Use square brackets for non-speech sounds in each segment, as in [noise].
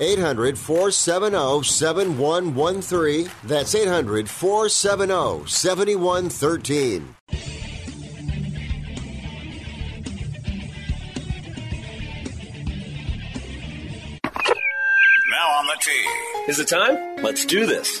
800 470 7113. That's 800 470 7113. Now on the tee. Is it time? Let's do this.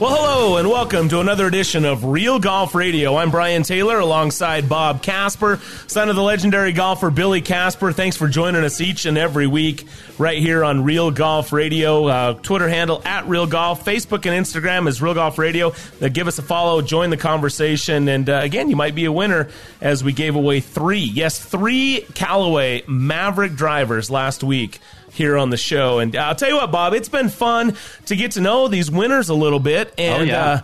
Well, hello and welcome to another edition of Real Golf Radio. I'm Brian Taylor alongside Bob Casper, son of the legendary golfer Billy Casper. Thanks for joining us each and every week right here on Real Golf Radio. Uh, Twitter handle at Real Golf. Facebook and Instagram is Real Golf Radio. Uh, give us a follow, join the conversation, and uh, again, you might be a winner as we gave away three, yes, three Callaway Maverick drivers last week here on the show. And I'll tell you what, Bob, it's been fun to get to know these winners a little bit. And yeah. uh,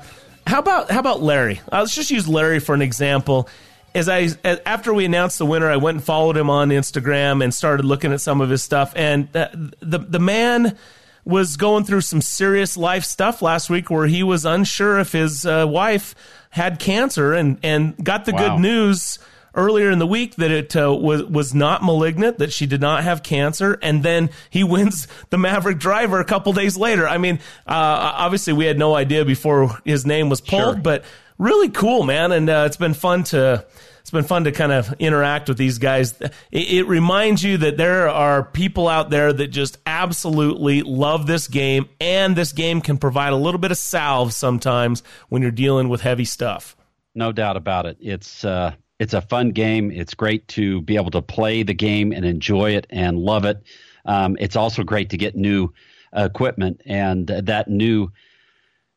how about how about Larry? Uh, let's just use Larry for an example. As I as- after we announced the winner, I went and followed him on Instagram and started looking at some of his stuff. And the the, the man was going through some serious life stuff last week, where he was unsure if his uh, wife had cancer, and and got the Wow. good news earlier in the week that it uh, was was not malignant, that she did not have cancer, and then he [laughs] wins the Maverick Driver a couple days later. I mean, uh, obviously we had no idea before his name was pulled, Sure. but really cool, man, and uh, it's been fun to. It's been fun to kind of interact with these guys. It, it reminds you that there are people out there that just absolutely love this game, and this game can provide a little bit of salve sometimes when you're dealing with heavy stuff. No doubt about it. It's uh, it's a fun game. It's great to be able to play the game and enjoy it and love it. Um, it's also great to get new equipment, and that new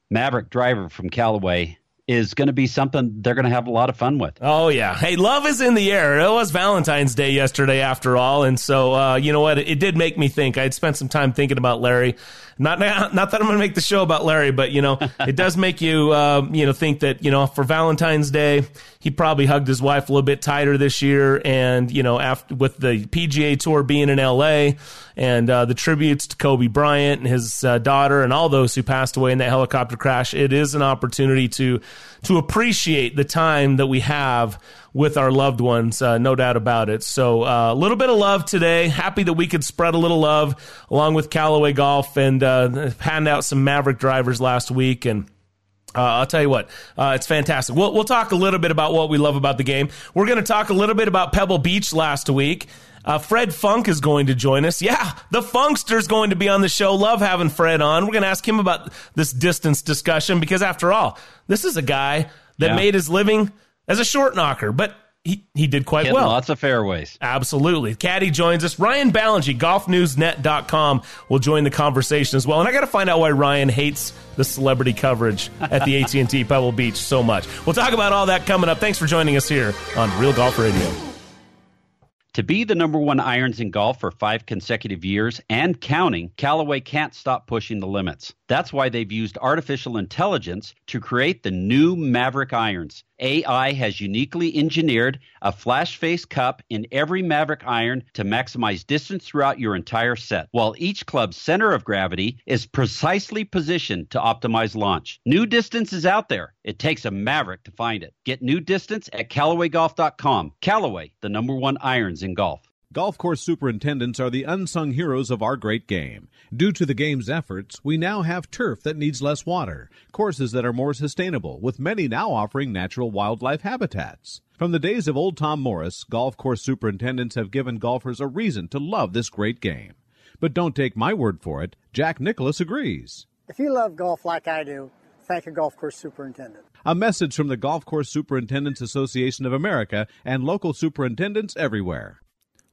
Maverick driver from Callaway is going to be something they're going to have a lot of fun with. Oh yeah. Hey, love is in the air. It was Valentine's Day yesterday, after all, and so uh, you know what? It, it did make me think. I had spent some time thinking about Larry. Not [laughs] not that I'm going to make the show about Larry, but you know, it does make you uh, you know think that you know for Valentine's Day he probably hugged his wife a little bit tighter this year, and you know after with the PGA Tour being in L.A. and uh, the tributes to Kobe Bryant and his uh, daughter and all those who passed away in that helicopter crash, it is an opportunity to to appreciate the time that we have with our loved ones, uh, no doubt about it. So uh, a little bit of love today. Happy that we could spread a little love along with Callaway Golf and uh, hand out some Maverick drivers last week and. Uh, I'll tell you what, uh, it's fantastic. We'll, we'll talk a little bit about what we love about the game. We're going to talk a little bit about Pebble Beach last week. Uh, Fred Funk is going to join us. Yeah, the Funkster's going to be on the show. Love having Fred on. We're going to ask him about this distance discussion because, after all, this is a guy that Yeah. made his living as a short knocker, but he, he did quite Hitting well. lots of fairways. Absolutely. Caddy joins us. Ryan Ballengee, golfnewsnet.com, will join the conversation as well. And I got to find out why Ryan hates the celebrity coverage at the [laughs] AT&T Pebble Beach so much. We'll talk about all that coming up. Thanks for joining us here on Real Golf Radio. To be the number one irons in golf for five consecutive years and counting, Callaway can't stop pushing the limits. That's why they've used artificial intelligence to create the new Maverick irons. AI has uniquely engineered a flash face cup in every Maverick iron to maximize distance throughout your entire set, while each club's center of gravity is precisely positioned to optimize launch. New distance is out there. It takes a Maverick to find it. Get new distance at CallawayGolf.com. Callaway, the number one irons in golf. Golf course superintendents are the unsung heroes of our great game. Due to the game's efforts, we now have turf that needs less water, courses that are more sustainable, with many now offering natural wildlife habitats. From the days of old Tom Morris, golf course superintendents have given golfers a reason to love this great game. But don't take my word for it, Jack Nicklaus agrees. If you love golf like I do, thank a golf course superintendent. A message from the Golf Course Superintendents Association of America and local superintendents everywhere.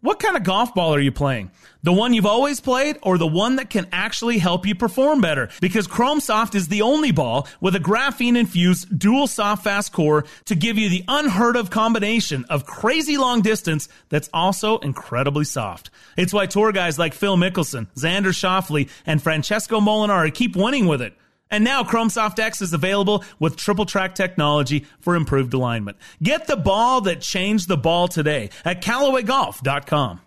What kind of golf ball are you playing? The one you've always played or the one that can actually help you perform better? Because Chrome Soft is the only ball with a graphene infused dual soft fast core to give you the unheard of combination of crazy long distance that's also incredibly soft. It's why tour guys like Phil Mickelson, Xander Schauffele, and Francesco Molinari keep winning with it. And now Chrome Soft X is available with triple track technology for improved alignment. Get the ball that changed the ball today at CallawayGolf.com.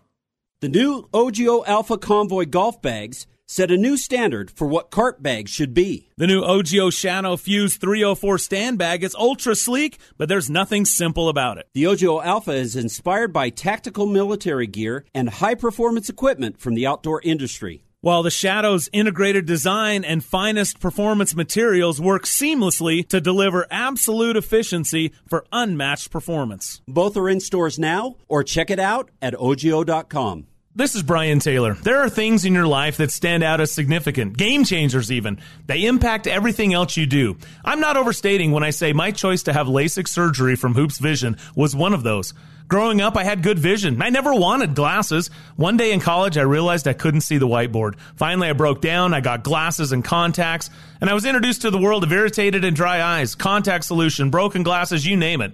The new OGIO Alpha Convoy golf bags set a new standard for what cart bags should be. The new OGIO Shadow Fuse 304 stand bag is ultra sleek, but there's nothing simple about it. The OGIO Alpha is inspired by tactical military gear and high performance equipment from the outdoor industry while the Shadow's integrated design and finest performance materials work seamlessly to deliver absolute efficiency for unmatched performance. Both are in stores now, or check it out at OGIO.com. This is Brian Taylor. There are things in your life that stand out as significant, game changers even. They impact everything else you do. I'm not overstating when I say my choice to have LASIK surgery from Hoopes Vision was one of those. Growing up, I had good vision. I never wanted glasses. One day in college, I realized I couldn't see the whiteboard. Finally, I broke down. I got glasses and contacts, and I was introduced to the world of irritated and dry eyes, contact solution, broken glasses, you name it.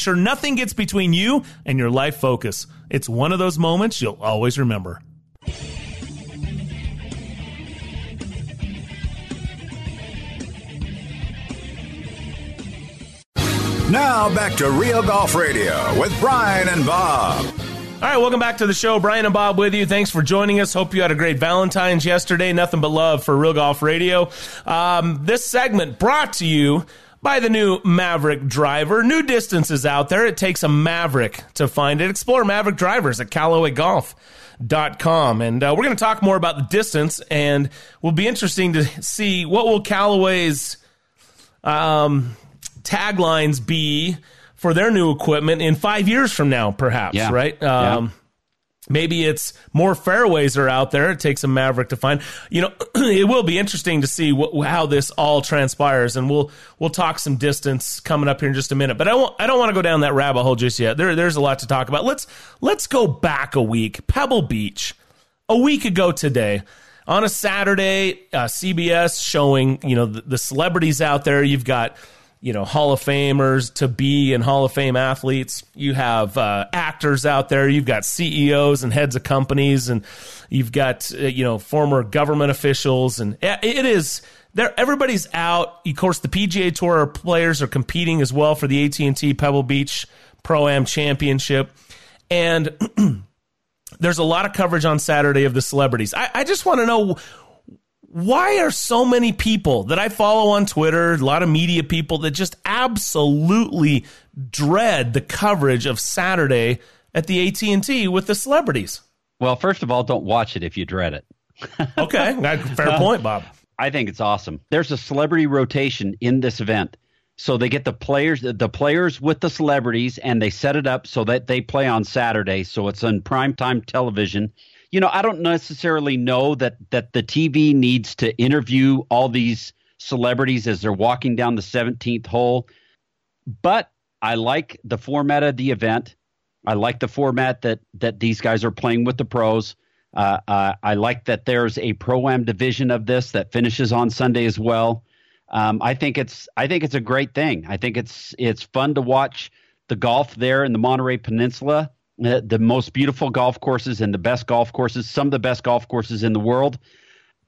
sure nothing gets between you and your life focus. It's one of those moments you'll always remember. Now back to Real Golf Radio with Brian and Bob. All right, welcome back to the show. Brian and Bob with you. Thanks for joining us. Hope you had a great Valentine's yesterday. Nothing but love for Real Golf Radio. Um, this segment brought to you by the new Maverick driver. New distances out there. It takes a Maverick to find it. Explore Maverick drivers at CallawayGolf.com. And uh, we're going to talk more about the distance, and it will be interesting to see what will Callaway's um, taglines be for their new equipment in five years from now, perhaps, yeah. right? Um, yeah. Maybe it's more fairways are out there. It takes a Maverick to find. You know, [clears throat] it will be interesting to see how this all transpires, and we'll we'll talk some distance coming up here in just a minute. But I won't, I don't want to go down that rabbit hole just yet. There there's a lot to talk about. Let's let's go back a week. Pebble Beach, a week ago today. On a Saturday, uh, CBS showing you know the, the celebrities out there. You've got you know Hall of Famers to be and Hall of Fame athletes. You have uh, actors out there. You've got CEOs and heads of companies, and you've got uh, you know former government officials, and it is there. Everybody's out. Of course, the PGA Tour players are competing as well for the AT and T Pebble Beach Pro Am Championship, and. [clears throat] there's a lot of coverage on Saturday of the celebrities. I, I just want to know why are so many people that I follow on Twitter, a lot of media people that just absolutely dread the coverage of Saturday at the AT&T with the celebrities? Well, first of all, don't watch it if you dread it. [laughs] okay, fair uh, point, Bob. I think it's awesome. There's a celebrity rotation in this event. So they get the players the players with the celebrities and they set it up so that they play on Saturday so it's on primetime television you know, I don't necessarily know that that the TV needs to interview all these celebrities as they're walking down the 17th hole, but I like the format of the event. I like the format that that these guys are playing with the pros. Uh, uh, I like that there's a pro am division of this that finishes on Sunday as well. Um, I think it's I think it's a great thing. I think it's it's fun to watch the golf there in the Monterey Peninsula the, the most beautiful golf courses and the best golf courses, some of the best golf courses in the world.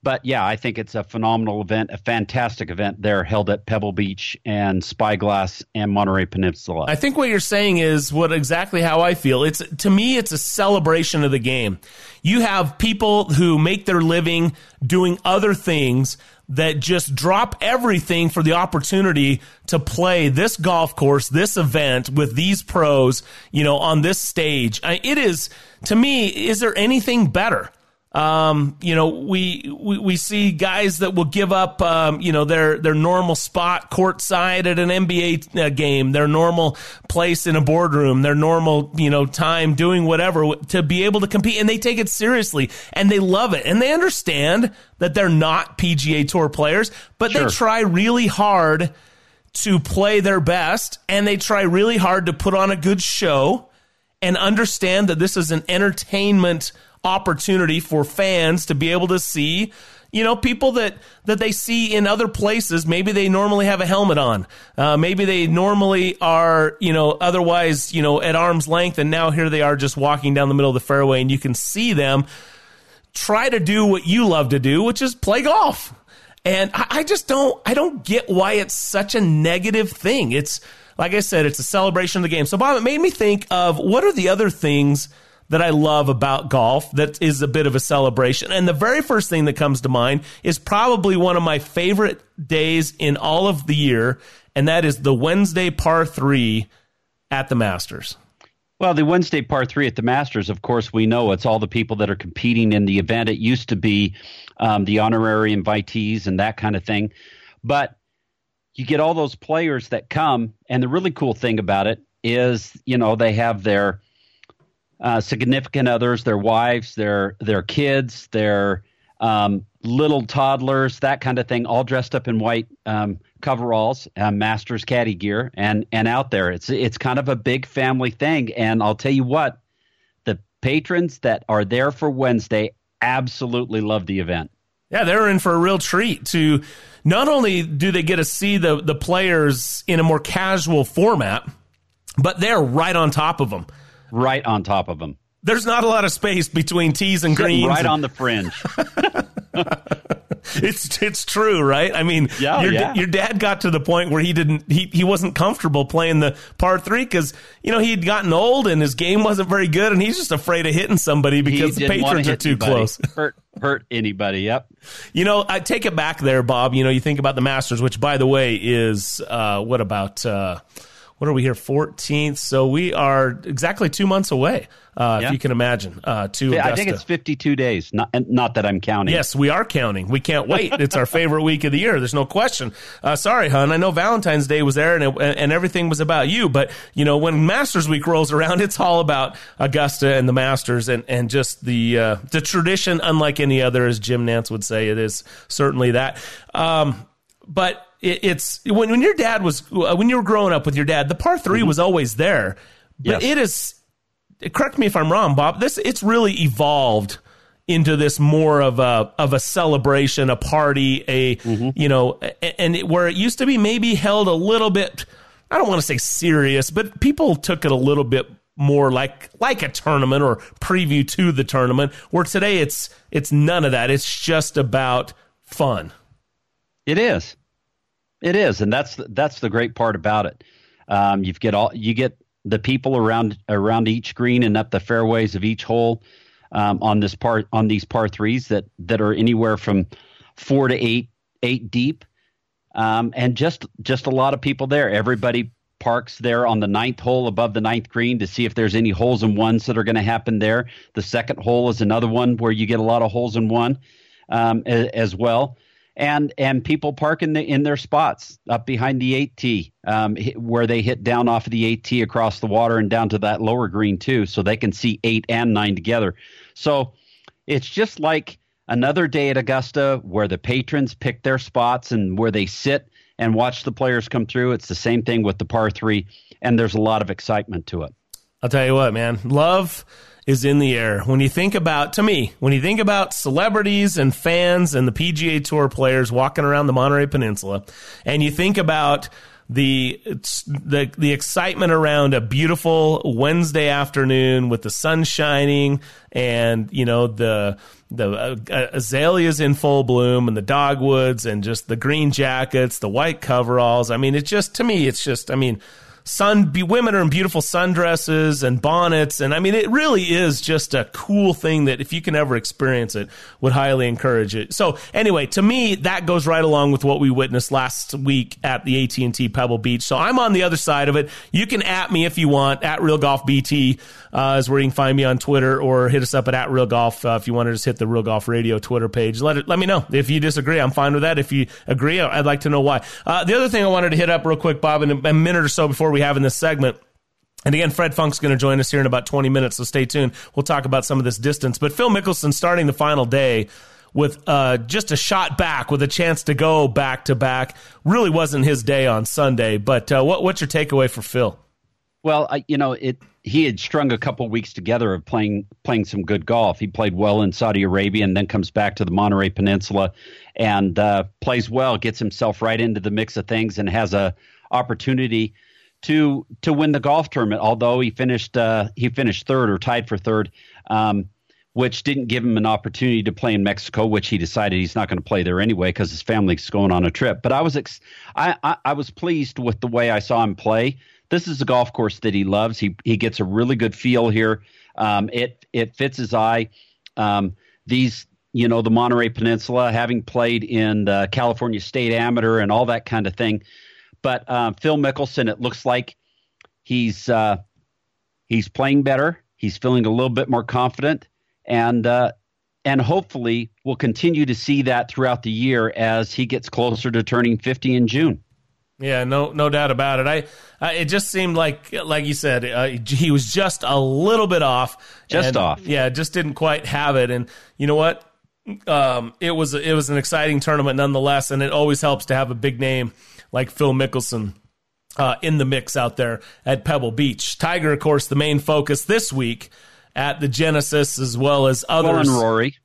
But yeah, I think it's a phenomenal event, a fantastic event there held at Pebble Beach and Spyglass and Monterey Peninsula. I think what you're saying is what exactly how I feel. It's to me it's a celebration of the game. You have people who make their living doing other things that just drop everything for the opportunity to play this golf course, this event with these pros, you know, on this stage. It is to me is there anything better? Um, you know, we, we we see guys that will give up, um, you know, their their normal spot courtside at an NBA uh, game, their normal place in a boardroom, their normal, you know, time doing whatever to be able to compete, and they take it seriously and they love it and they understand that they're not PGA Tour players, but sure. they try really hard to play their best and they try really hard to put on a good show and understand that this is an entertainment opportunity for fans to be able to see you know people that that they see in other places. Maybe they normally have a helmet on. Uh, maybe they normally are you know otherwise you know at arm's length and now here they are just walking down the middle of the fairway and you can see them try to do what you love to do which is play golf. And I, I just don't i don't get why it's such a negative thing. It's like i said it's a celebration of the game. So bob it made me think of what are the other things that I love about golf that is a bit of a celebration. And the very first thing that comes to mind is probably one of my favorite days in all of the year, and that is the Wednesday par three at the Masters. Well, the Wednesday par three at the Masters, of course, we know it's all the people that are competing in the event. It used to be um, the honorary invitees and that kind of thing. But you get all those players that come, and the really cool thing about it is, you know, they have their uh, significant others, their wives, their their kids, their um, little toddlers, that kind of thing, all dressed up in white um, coveralls, uh, Masters caddy gear, and and out there. It's it's kind of a big family thing. And I'll tell you what, the patrons that are there for Wednesday absolutely love the event. Yeah, they're in for a real treat to not only do they get to see the the players in a more casual format, but they're right on top of them right on top of them. There's not a lot of space between tees and greens. Right and... on the fringe. [laughs] it's it's true, right? I mean, yeah, your, yeah. your dad got to the point where he didn't he, he wasn't comfortable playing the par three because you know he'd gotten old and his game wasn't very good, and he's just afraid of hitting somebody because the patrons are too anybody. close. [laughs] Hurt hurt anybody? Yep. You know, I take it back there, Bob. You know, you think about the Masters, which by the way is uh, what about. Uh, what are we here 14th so we are exactly two months away uh, yeah. if you can imagine uh, to i think it's 52 days not, not that i'm counting. Yes we are counting. We can't wait. [laughs] It's our favorite week of the year there's no question. Uh, sorry hun i know valentine's day was there and, it, and everything was about you but you know when masters week rolls around it's all about augusta and the masters and, and just the uh, the tradition unlike any other as jim nantz would say it is certainly that. Um, but it, it's when when your dad was when you were growing up with your dad, the par 3 mm-hmm. was always there. But yes. it is. Correct me if I'm wrong, Bob. This it's really evolved into this more of a of a celebration, a party, a mm-hmm. you know, and it, where it used to be maybe held a little bit. I don't want to say serious, but people took it a little bit more like like a tournament or preview to the tournament. Where today it's it's none of that. It's just about fun. It is. It is, and that's that's the great part about it. Um, you get all you get the people around around each green and up the fairways of each hole um, on this part on these par threes that that are anywhere from four to eight eight deep, um, and just just a lot of people there. Everybody parks there on the ninth hole above the ninth green to see if there's any holes in ones that are going to happen there. The second hole is another one where you get a lot of holes in one um, as well and and people park in the, in their spots up behind the eight tee, um, where they hit down off of the eight tee across the water and down to that lower green too, so they can see eight and nine together. So it's just like another day at Augusta where the patrons pick their spots and where they sit and watch the players come through. It's the same thing with the par three, and there's a lot of excitement to it. I'll tell you what, man, love is in the air. When you think about, to me, when you think about celebrities and fans and the PGA Tour players walking around the Monterey Peninsula, and you think about the the the excitement around a beautiful Wednesday afternoon with the sun shining and you know the the uh, azaleas in full bloom and the dogwoods and just the green jackets, the white coveralls. I mean, it's just to me, it's just I mean sun be, women are in beautiful sundresses and bonnets. And i mean it really is just a cool thing that if you can ever experience it would highly encourage it. So anyway to me that goes right along with what we witnessed last week at the at&t pebble beach. So i'm on the other side of it. You can at me if you want at real golf bt uh, is where you can find me on twitter or hit us up at, at real golf uh, if you want to just hit the real golf radio twitter page let it let me know if you disagree i'm fine with that if you agree i'd like to know why uh, the other thing i wanted to hit up real quick bob in a, a minute or so before we have in this segment. And again, Fred Funk's going to join us here in about 20 minutes, so stay tuned. We'll talk about some of this distance. But Phil Mickelson starting the final day with uh, just a shot back with a chance to go back to back really wasn't his day on Sunday. But uh, what, what's your takeaway for Phil? Well, I, you know, it he had strung a couple weeks together of playing playing some good golf. He played well in Saudi Arabia and then comes back to the Monterey Peninsula and uh, plays well, gets himself right into the mix of things, and has a opportunity to to win the golf tournament. Although he finished uh, he finished third or tied for third, um, which didn't give him an opportunity to play in Mexico, which he decided he's not going to play there anyway because his family's going on a trip. But I was ex- I, I, I was pleased with the way I saw him play. This is a golf course that he loves. He he gets a really good feel here. Um, it it fits his eye. Um, these you know the Monterey Peninsula, having played in the California State Amateur and all that kind of thing. But uh, Phil Mickelson, it looks like he's uh, he's playing better. He's feeling a little bit more confident, and uh, and hopefully we'll continue to see that throughout the year as he gets closer to turning 50 in June. Yeah, no, no doubt about it. I, I it just seemed like, like you said, uh, he was just a little bit off, just and, off. Yeah, just didn't quite have it. And you know what? Um, it was it was an exciting tournament nonetheless, and it always helps to have a big name like Phil Mickelson uh, in the mix out there at Pebble Beach. Tiger, of course, the main focus this week at the Genesis as well as others. Well, and Rory.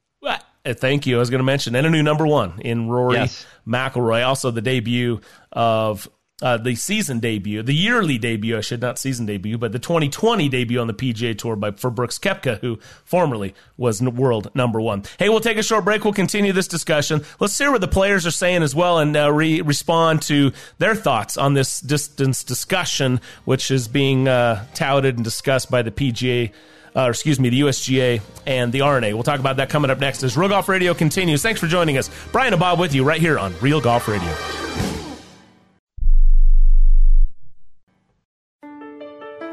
Uh, thank you. I was going to mention, and a new number one in Rory yes. McIlroy. Also, the debut of uh, the season debut, the yearly debut, I should not season debut, but the 2020 debut on the PGA Tour by for Brooks Koepka, who formerly was world number one. Hey, we'll take a short break. We'll continue this discussion. Let's hear what the players are saying as well, and uh, re- respond to their thoughts on this distance discussion, which is being uh, touted and discussed by the PGA. Uh, or excuse me, the USGA and the R&A. We'll talk about that coming up next as Real Golf Radio continues. Thanks for joining us. Brian and Bob with you right here on Real Golf Radio.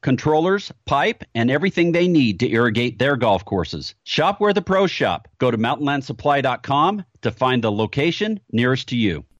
controllers, pipe, and everything they need to irrigate their golf courses. Shop where the pros shop. Go to mountainlandsupply.com to find the location nearest to you.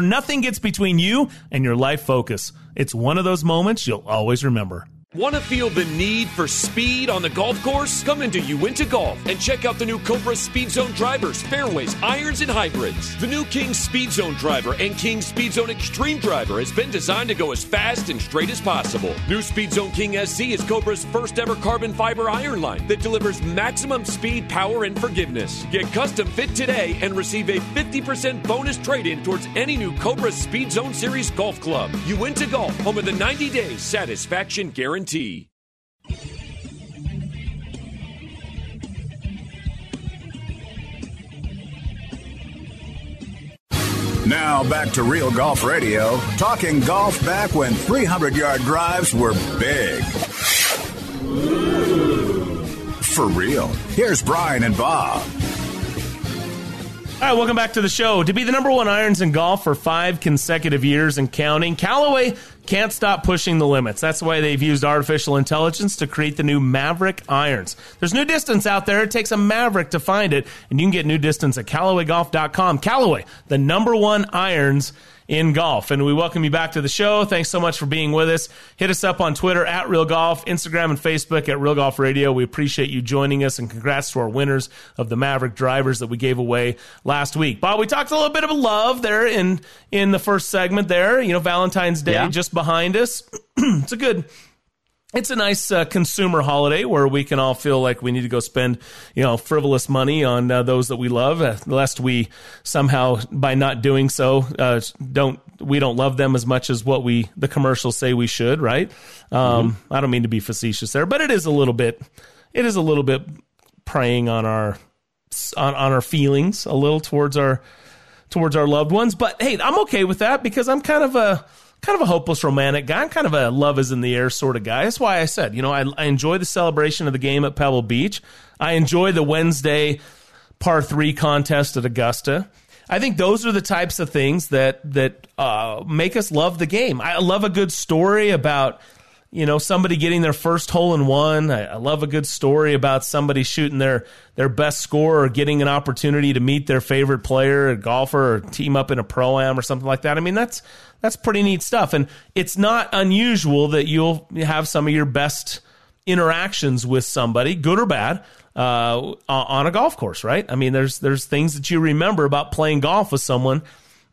nothing gets between you and your life focus. It's one of those moments you'll always remember. Want to feel the need for speed on the golf course? Come into Uinta Golf and check out the new Cobra Speed Zone drivers, fairways, irons, and hybrids. The new King Speed Zone driver and King Speed Zone Extreme driver has been designed to go as fast and straight as possible. New Speed Zone King SC is Cobra's first ever carbon fiber iron line that delivers maximum speed, power, and forgiveness. Get custom fit today and receive a 50% bonus trade in towards any new Cobra Speed Zone Series golf club. Uinta Golf, home of the 90 day satisfaction guarantee guarantee. Now back to Real Golf Radio, talking golf back when 300 yard drives were big. For real. Here's Brian and Bob. All right, welcome back to the show. To be the number one irons in golf for five consecutive years and counting, Callaway can't stop pushing the limits. That's why they've used artificial intelligence to create the new Maverick irons. There's new distance out there. It takes a Maverick to find it, and you can get new distance at CallawayGolf.com. Callaway, the number one irons in golf. And we welcome you back to the show. Thanks so much for being with us. Hit us up on Twitter at Real Golf, Instagram and Facebook at Real Golf Radio. We appreciate you joining us and congrats to our winners of the Maverick drivers that we gave away last week. Bob, we talked a little bit of love there in in the first segment there. You know, Valentine's Day yeah. just behind us. [clears throat] it's a good it's a nice uh, consumer holiday where we can all feel like we need to go spend, you know, frivolous money on uh, those that we love, uh, lest we somehow, by not doing so, uh, don't we don't love them as much as what we the commercials say we should, right? Um, mm-hmm. I don't mean to be facetious there, but it is a little bit, it is a little bit preying on our on, on our feelings a little towards our towards our loved ones. But hey, I'm okay with that because I'm kind of a kind of a hopeless romantic guy. I'm kind of a love is in the air sort of guy. That's why I said, you know, I, I enjoy the celebration of the game at Pebble Beach. I enjoy the Wednesday par three contest at Augusta. I think those are the types of things that that uh, make us love the game. I love a good story about you know somebody getting their first hole in one. I, I, love a good story about somebody shooting their their best score or getting an opportunity to meet their favorite player, a golfer, or team up in a pro am or something like that. I mean that's that's pretty neat stuff. And it's not unusual that you'll have some of your best interactions with somebody, good or bad, uh, on a golf course, right? I mean, there's there's things that you remember about playing golf with someone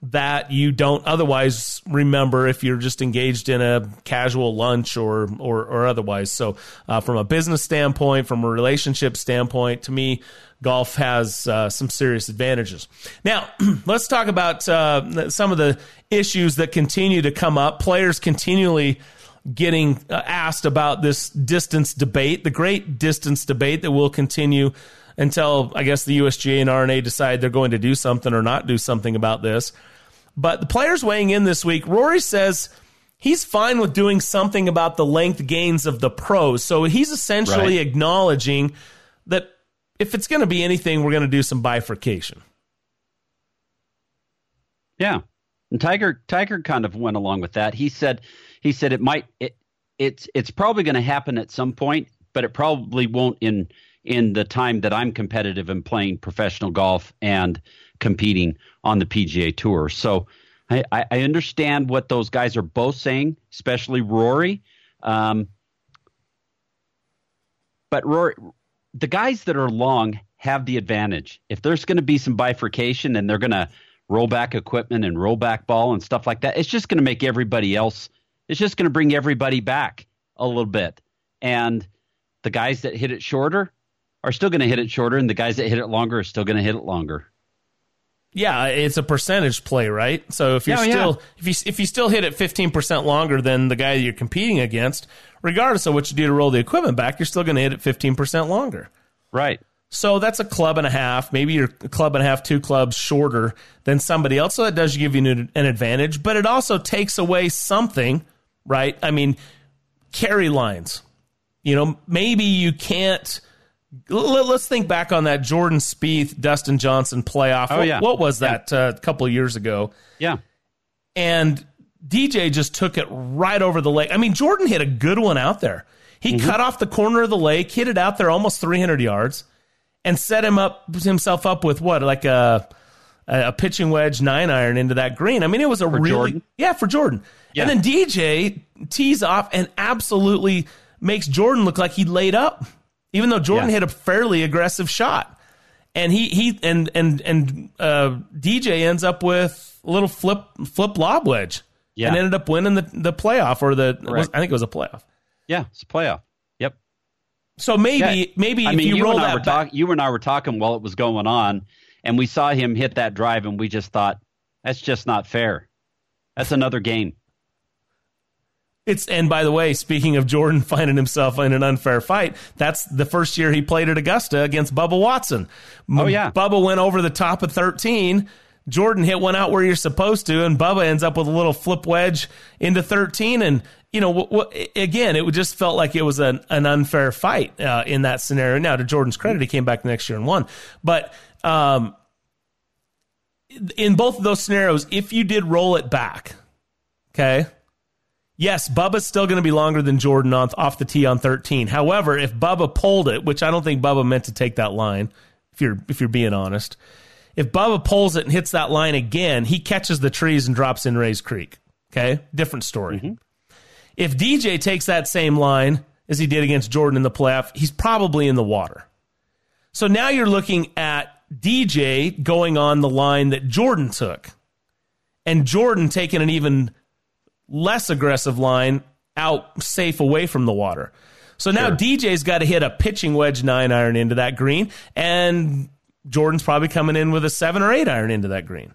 that you don't otherwise remember if you're just engaged in a casual lunch or or, or otherwise. So, uh, from a business standpoint, from a relationship standpoint, to me, golf has uh, some serious advantages. Now, [clears throat] let's talk about uh, some of the issues that continue to come up. Players continually getting uh, asked about this distance debate, the great distance debate that will continue until I guess the USGA and R&A decide they're going to do something or not do something about this. But the players weighing in this week, Rory says he's fine with doing something about the length gains of the pros. So he's essentially right. acknowledging that if it's going to be anything, we're going to do some bifurcation. Yeah. And Tiger Tiger kind of went along with that. He said he said it might it, it's it's probably going to happen at some point, but it probably won't in in the time that I'm competitive and playing professional golf and competing on the PGA Tour. So I, I understand what those guys are both saying, especially Rory. Um, but Rory, the guys that are long have the advantage. If there's going to be some bifurcation and they're going to roll back equipment and roll back ball and stuff like that, it's just going to make everybody else, it's just going to bring everybody back a little bit. And the guys that hit it shorter are still going to hit it shorter, and the guys that hit it longer are still going to hit it longer. Yeah, it's a percentage play, right? So if you're Yeah, yeah. still if you if you still hit it 15% longer than the guy that you're competing against, regardless of what you do to roll the equipment back, you're still going to hit it 15% longer. Right. So that's a club and a half. Maybe you're a club and a half, two clubs shorter than somebody else. So that does give you an an advantage, but it also takes away something, right? I mean, carry lines. You know, maybe you can't. Let's think back on that Jordan Spieth, Dustin Johnson playoff. Oh, what, yeah. what was that uh, a couple of years ago? Yeah. and DJ just took it right over the lake. I mean, Jordan hit a good one out there. He Mm-hmm. cut off the corner of the lake, hit it out there almost 300 yards, and set him up himself up with what like a a pitching wedge nine iron into that green. I mean, it was a For really Jordan? yeah for Jordan. Yeah. And then DJ tees off and absolutely makes Jordan look like he laid up, even though Jordan Yeah. hit a fairly aggressive shot. And he he and and and uh, DJ ends up with a little flip flip lob wedge, Yeah. and ended up winning the the playoff or the was, I think it was a playoff. Yeah, it's a playoff. Yep. So maybe Yeah. maybe I if mean, you, you, roll that talk- you and I were talking while it was going on, and we saw him hit that drive, and we just thought that's just not fair. That's another game. It's and by the way, speaking of Jordan [laughs] finding himself in an unfair fight, that's the first year he played at Augusta against Bubba Watson. Oh, yeah. Bubba went over the top of thirteen. Jordan hit one out where you're supposed to, and Bubba ends up with a little flip wedge into thirteen. And you know, wh- wh- again, it just felt like it was an, an unfair fight uh, in that scenario. Now, to Jordan's credit, he came back the next year and won. But um, in both of those scenarios, if you did roll it back, okay, Yes, Bubba's still going to be longer than Jordan on, off the tee on 13. However, if Bubba pulled it, which I don't think Bubba meant to take that line, if you're if you're being honest, if Bubba pulls it and hits that line again, he catches the trees and drops in Rae's Creek. Okay, different story. Mm-hmm. If DJ takes that same line as he did against Jordan in the playoff, he's probably in the water. So now you're looking at DJ going on the line that Jordan took, and Jordan taking an even less aggressive line out safe away from the water. So now DJ's got to hit a pitching wedge nine iron into that green, and Jordan's probably coming in with a seven or eight iron into that green.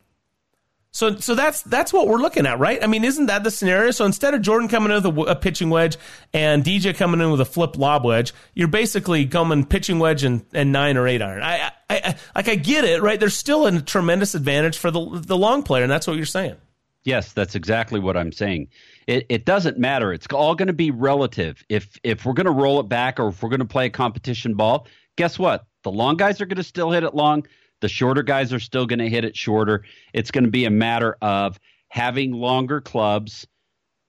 So, so that's that's what we're looking at, right? I mean, isn't that the scenario? So instead of Jordan coming in with a pitching wedge and DJ coming in with a flip lob wedge, you're basically coming pitching wedge and, and nine or eight iron. I, I, I, like I get it, right? There's still a tremendous advantage for the the long player, and that's what you're saying. Yes, that's exactly what I'm saying. It, it doesn't matter. It's all going to be relative. If if we're going to roll it back or if we're going to play a competition ball, guess what? The long guys are going to still hit it long. The shorter guys are still going to hit it shorter. It's going to be a matter of having longer clubs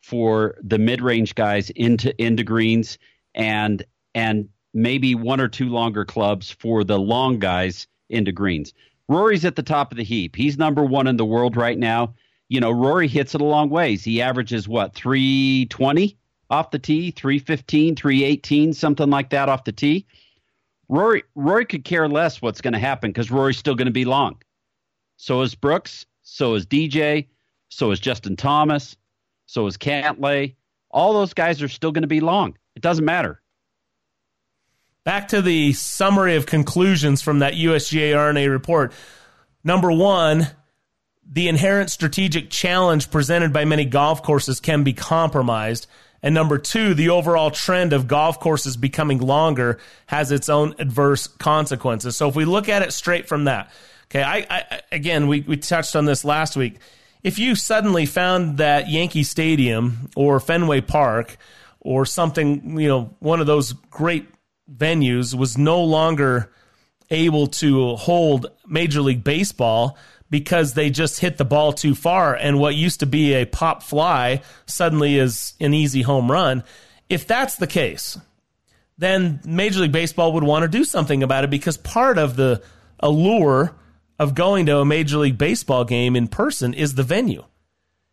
for the mid-range guys into into greens and and maybe one or two longer clubs for the long guys into greens. Rory's at the top of the heap. He's number 1 in the world right now you know, Rory hits it a long ways. He averages what, 320 off the tee, 315, 318, something like that off the tee. Rory Rory could care less what's going to happen because Rory's still going to be long. So is Brooks, so is DJ, so is Justin Thomas, so is Cantlay. All those guys are still going to be long. It doesn't matter. Back to the summary of conclusions from that USGA R&A report. Number one, the inherent strategic challenge presented by many golf courses can be compromised. And number two, the overall trend of golf courses becoming longer has its own adverse consequences. So if we look at it straight from that, okay, I, I again, we, we touched on this last week. If you suddenly found that Yankee Stadium or Fenway Park or something, you know, one of those great venues was no longer able to hold Major League Baseball because they just hit the ball too far and what used to be a pop fly suddenly is an easy home run. If that's the case, then Major League Baseball would want to do something about it because part of the allure of going to a Major League Baseball game in person is the venue.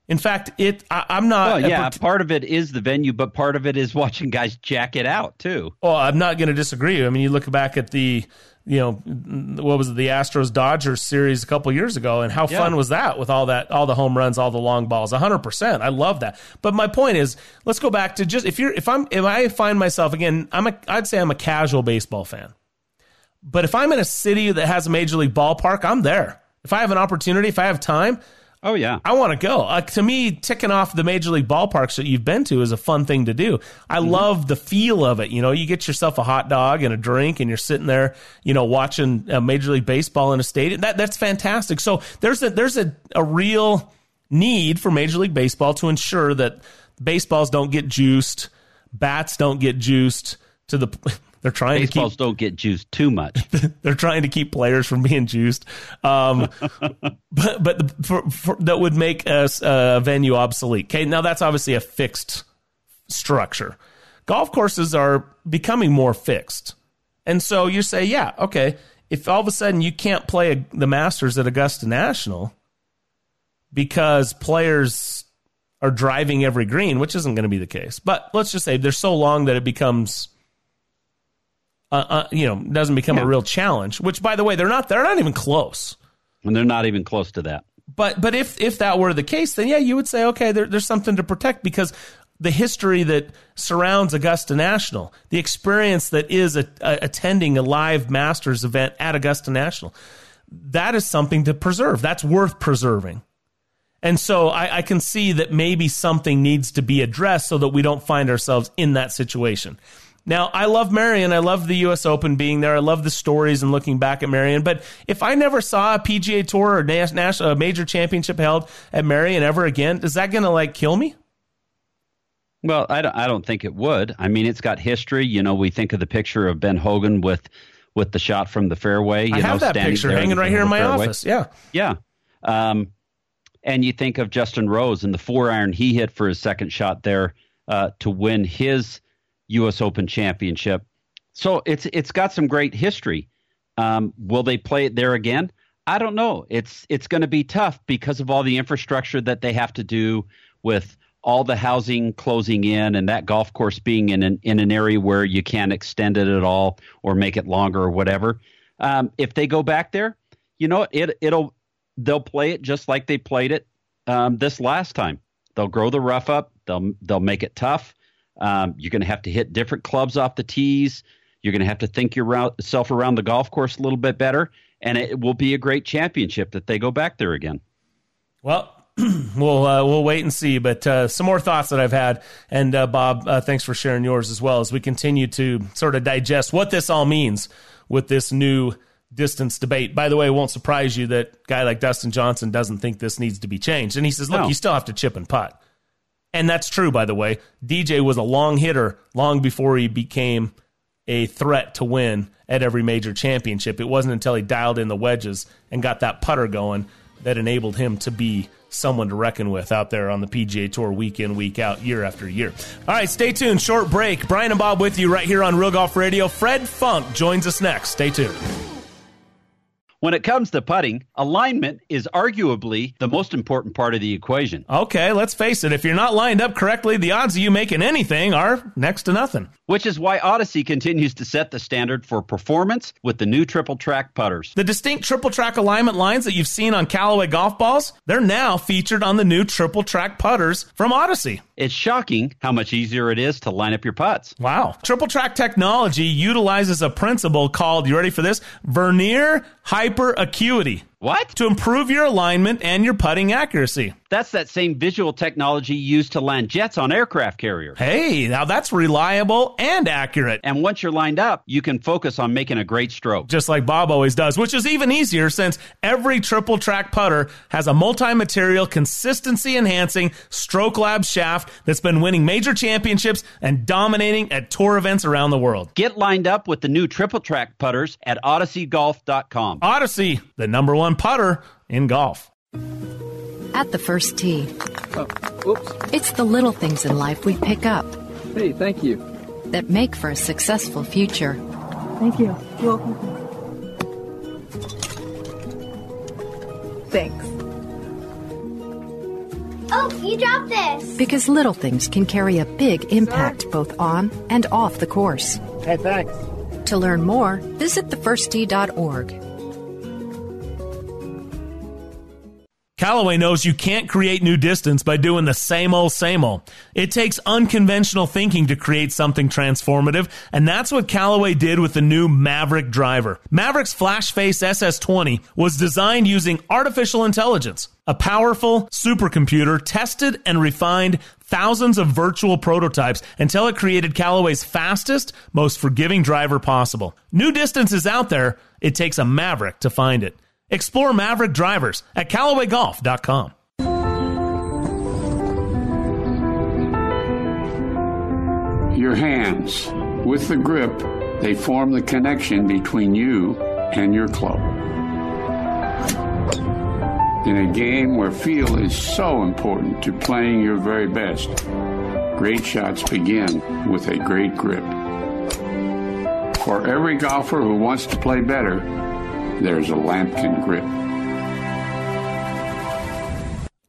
In fact, it I, I'm not. Well, yeah, part- part of it is the venue, but part of it is watching guys jack it out too. Well, I'm not going to disagree. I mean, you look back at the, you know, what was it, the Astros Dodgers series a couple years ago, and how Yeah. fun was that with all that, all the home runs, all the long balls, 100. percent I love that. But my point is, let's go back to just if you're if I'm if I find myself again, I'm a I'd say I'm a casual baseball fan. But if I'm in a city that has a major league ballpark, I'm there If I have an opportunity, if I have time, Oh yeah. I want to go. Uh, to me, ticking off the major league ballparks that you've been to is a fun thing to do. I Mm-hmm. love the feel of it. You know, you get yourself a hot dog and a drink, and you're sitting there, you know, watching uh, Major League Baseball in a stadium. That that's fantastic. So there's a there's a, a real need for Major League Baseball to ensure that baseballs don't get juiced, bats don't get juiced to the. [laughs] They're trying Baseballs to keep don't get juiced too much. [laughs] they're trying to keep players from being juiced, um, [laughs] but but the, for, for, that would make a, a venue obsolete. Okay, now that's obviously a fixed structure. Golf courses are becoming more fixed, and so you say, yeah, okay. If all of a sudden you can't play a, the Masters at Augusta National because players are driving every green, which isn't going to be the case, but let's just say they're so long that it becomes uh, uh, you know, doesn't become Yeah. a real challenge. Which, by the way, they're not. They're not even close. and they're not even close to that. But but if if that were the case, then yeah, you would say okay, there, there's something to protect because the history that surrounds Augusta National, the experience that is a, a, attending a live Masters event at Augusta National, that is something to preserve. That's worth preserving. And so I, I can see that maybe something needs to be addressed so that we don't find ourselves in that situation. Now, I love Merion. I love the U.S. Open being there. I love the stories and looking back at Merion. But if I never saw a PGA Tour or a major championship held at Merion ever again, is that going to like kill me? Well, I don't, I don't think it would. I mean, it's got history. You know, we think of the picture of Ben Hogan with with the shot from the fairway. You I know, have that standing picture hanging right here in my fairway. office. Yeah. Yeah. Um, and you think of Justin Rose and the four iron he hit for his second shot there uh, to win his U.S. Open championship. So it's it's got some great history. Um, will they play it there again? I don't know. It's it's going to be tough because of all the infrastructure that they have to do with all the housing closing in and that golf course being in an in an area where you can't extend it at all or make it longer or whatever. Um, if they go back there, you know it it'll they'll play it just like they played it um, this last time. They'll grow the rough up. They'll they'll make it tough. Um, you're going to have to hit different clubs off the tees. You're going to have to think yourself around the golf course a little bit better, and it will be a great championship that they go back there again. Well, [clears throat] we'll uh, we'll wait and see. But uh, some more thoughts that I've had, and uh, Bob, uh, thanks for sharing yours as well as we continue to sort of digest what this all means with this new distance debate. By the way, it won't surprise you that guy like Dustin Johnson doesn't think this needs to be changed, and he says, "Look, No. you still have to chip and putt." And that's true, by the way. DJ was a long hitter long before he became a threat to win at every major championship. It wasn't until he dialed in the wedges and got that putter going that enabled him to be someone to reckon with out there on the PGA Tour week in, week out, year after year. All right, stay tuned. Short break. Brian and Bob with you right here on Real Golf Radio. Fred Funk joins us next. Stay tuned. When it comes to putting, alignment is arguably the most important part of the equation. Okay, let's face it. If you're not lined up correctly, the odds of you making anything are next to nothing. Which is why Odyssey continues to set the standard for performance with the new triple track putters. The distinct triple track alignment lines that you've seen on Callaway golf balls, they're now featured on the new triple track putters from Odyssey. It's shocking how much easier it is to line up your putts. Wow. Triple track technology utilizes a principle called, you ready for this? Vernier hyper acuity. What? To improve your alignment and your putting accuracy. That's that same visual technology used to land jets on aircraft carriers. Hey, now that's reliable and accurate. And once you're lined up, you can focus on making a great stroke. Just like Bob always does, which is even easier since every triple track putter has a multi material, consistency enhancing Stroke Lab shaft that's been winning major championships and dominating at tour events around the world. Get lined up with the new triple track putters at odysseygolf.com. Odyssey, the number one putter in golf. At the first tee, Oh, oops. it's the little things in life we pick up Hey, thank you. that make for a successful future. Thank you. You're welcome. Thanks. Oh, you dropped this. Because little things can carry a big impact both on and off the course. Hey, thanks. To learn more, visit thefirst.org. Callaway knows you can't create new distance by doing the same old, same old. It takes unconventional thinking to create something transformative, and that's what Callaway did with the new Maverick driver. Maverick's FlashFace SS20 was designed using artificial intelligence, a powerful supercomputer tested and refined thousands of virtual prototypes until it created Callaway's fastest, most forgiving driver possible. New distance is out there. It takes a Maverick to find it. Explore Maverick drivers at CallawayGolf.com. Your hands, with the grip, they form the connection between you and your club. In a game where feel is so important to playing your very best, great shots begin with a great grip. For every golfer who wants to play better, there's a Lamkin grip.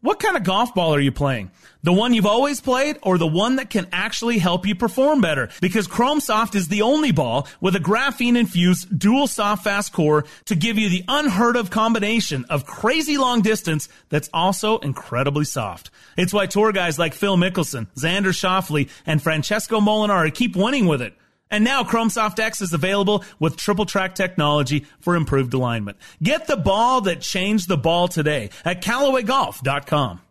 What kind of golf ball are you playing? The one you've always played or the one that can actually help you perform better? Because Chrome Soft is the only ball with a graphene infused dual soft fast core to give you the unheard of combination of crazy long distance that's also incredibly soft. It's why tour guys like Phil Mickelson, Xander Schauffele, and Francesco Molinari keep winning with it. And now Chromesoft X is available with triple track technology for improved alignment. Get the ball that changed the ball today at CallawayGolf.com.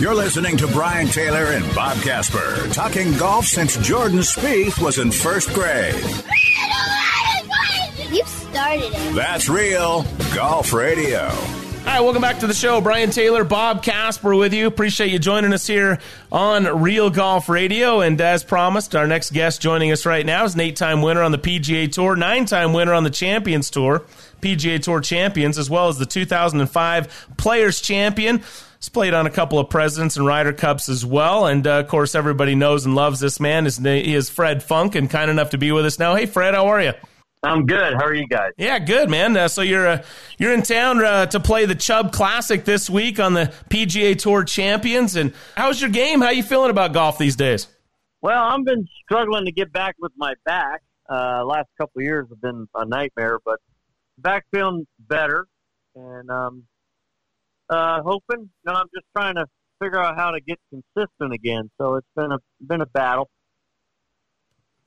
You're listening to Brian Taylor and Bob Casper talking golf since Jordan Spieth was in first grade. You started it. That's real golf radio. Right, welcome back to the show. Brian Taylor, Bob Casper with you. Appreciate you joining us here on Real Golf Radio. And as promised, our next guest joining us right now is an eight time winner on the PGA Tour, nine time winner on the Champions Tour, PGA Tour Champions, as well as the 2005 Players Champion. He's played on a couple of Presidents and Ryder Cups as well. And uh, of course, everybody knows and loves this man. His name is Fred Funk, and kind enough to be with us now. Hey, Fred, how are you? I'm good. How are you guys? Yeah, good, man. Uh, so you're uh, you're in town uh, to play the Chubb Classic this week on the PGA Tour Champions. And how's your game? How you feeling about golf these days? Well, I've been struggling to get back with my back. Uh, last couple of years have been a nightmare, but back feeling better, and um, uh, hoping. You know, I'm just trying to figure out how to get consistent again. So it's been a been a battle.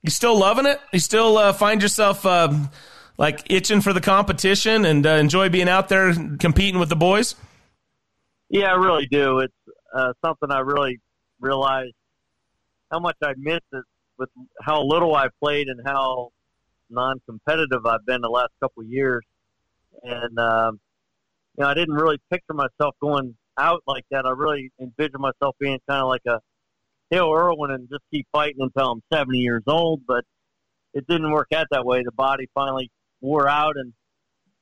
You still loving it? You still uh, find yourself um, like itching for the competition and uh, enjoy being out there competing with the boys? Yeah, I really do. It's uh, something I really realized how much I missed it with how little I played and how non-competitive I've been the last couple of years. And um, you know, I didn't really picture myself going out like that. I really envisioned myself being kind of like a Hale Irwin and just keep fighting until I'm 70 years old. But it didn't work out that way. The body finally wore out, and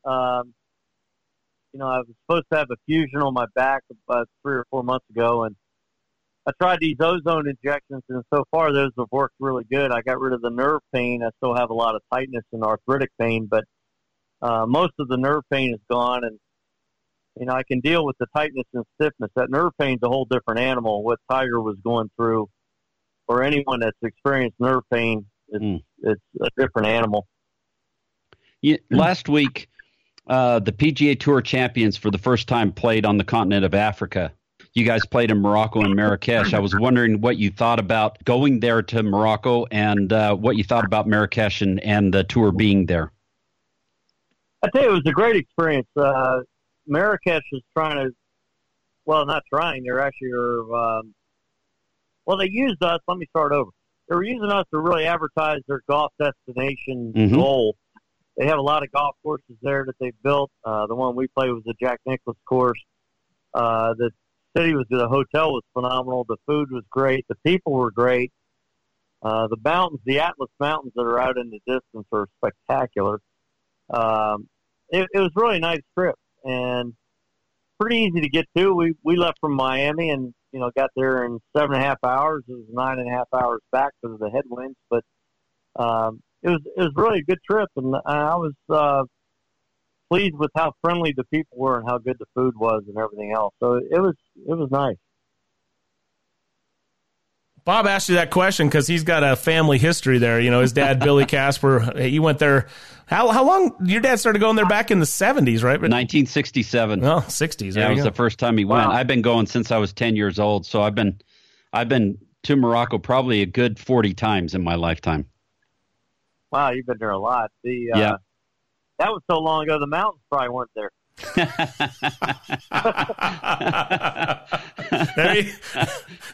um, you know I was supposed to have a fusion on my back about three or four months ago, and I tried these ozone injections, and so far those have worked really good. I got rid of the nerve pain. I still have a lot of tightness and arthritic pain, but uh, most of the nerve pain is gone, and you know, I can deal with the tightness and stiffness. That nerve pain's a whole different animal. What Tiger was going through, or anyone that's experienced nerve pain, it's, mm. it's a different animal. Yeah, last week, uh, the PGA Tour champions for the first time played on the continent of Africa. You guys played in Morocco and Marrakesh. I was wondering what you thought about going there to Morocco and uh, what you thought about Marrakesh and, and the tour being there. I tell you, it was a great experience. Uh, Marrakesh is trying to, well, not trying. They're actually are. Um, well, they used us. Let me start over. They were using us to really advertise their golf destination Mm-hmm. goal. They have a lot of golf courses there that they've built. Uh, the one we played was the Jack Nicklaus course. Uh, the city was the hotel was phenomenal. The food was great. The people were great. Uh, the mountains, the Atlas Mountains that are out in the distance, are spectacular. Um, it, it was really a nice trip and pretty easy to get to. We we left from Miami and you know got there in seven and a half hours. It was nine and a half hours back because of the headwinds, but um, it was it was really a good trip, and I was uh, pleased with how friendly the people were and how good the food was and everything else. So it was it was nice. Bob asked you that question because he's got a family history there. You know, his dad, Billy [laughs] Casper, he went there. How how long? Your dad started going there back in the seventies, right? 1967. Well, 60s. Yeah, it was go. the first time he went. I've been going since I was 10 years old, so I've been I've been to Morocco probably a good 40 times in my lifetime. Wow, you've been there a lot. The uh, Yeah. that was so long ago. The mountains probably weren't there. [laughs] there, you,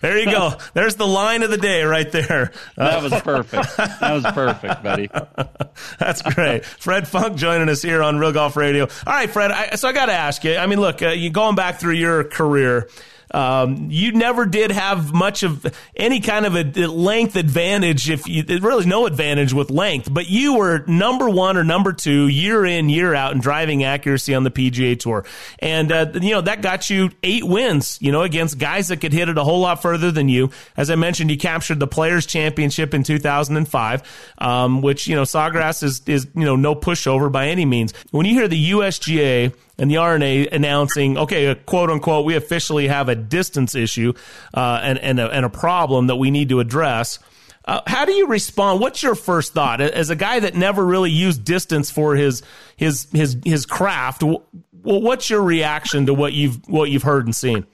there you go. There's the line of the day right there. That was perfect. That was perfect, buddy. [laughs] That's great. Fred Funk joining us here on Real Golf Radio. All right, Fred. I, so I got to ask you. I mean, look, uh, you going back through your career. Um, you never did have much of any kind of a length advantage. If you, really no advantage with length, but you were number one or number two year in year out in driving accuracy on the PGA Tour, and uh, you know that got you eight wins. You know against guys that could hit it a whole lot further than you. As I mentioned, you captured the Players Championship in 2005, um, which you know Sawgrass is is you know no pushover by any means. When you hear the USGA and the R&A announcing, okay, quote unquote, we officially have a distance issue uh, and and a, and a problem that we need to address. Uh, how do you respond? What's your first thought as a guy that never really used distance for his his his his craft? Well, what's your reaction to what you've what you've heard and seen?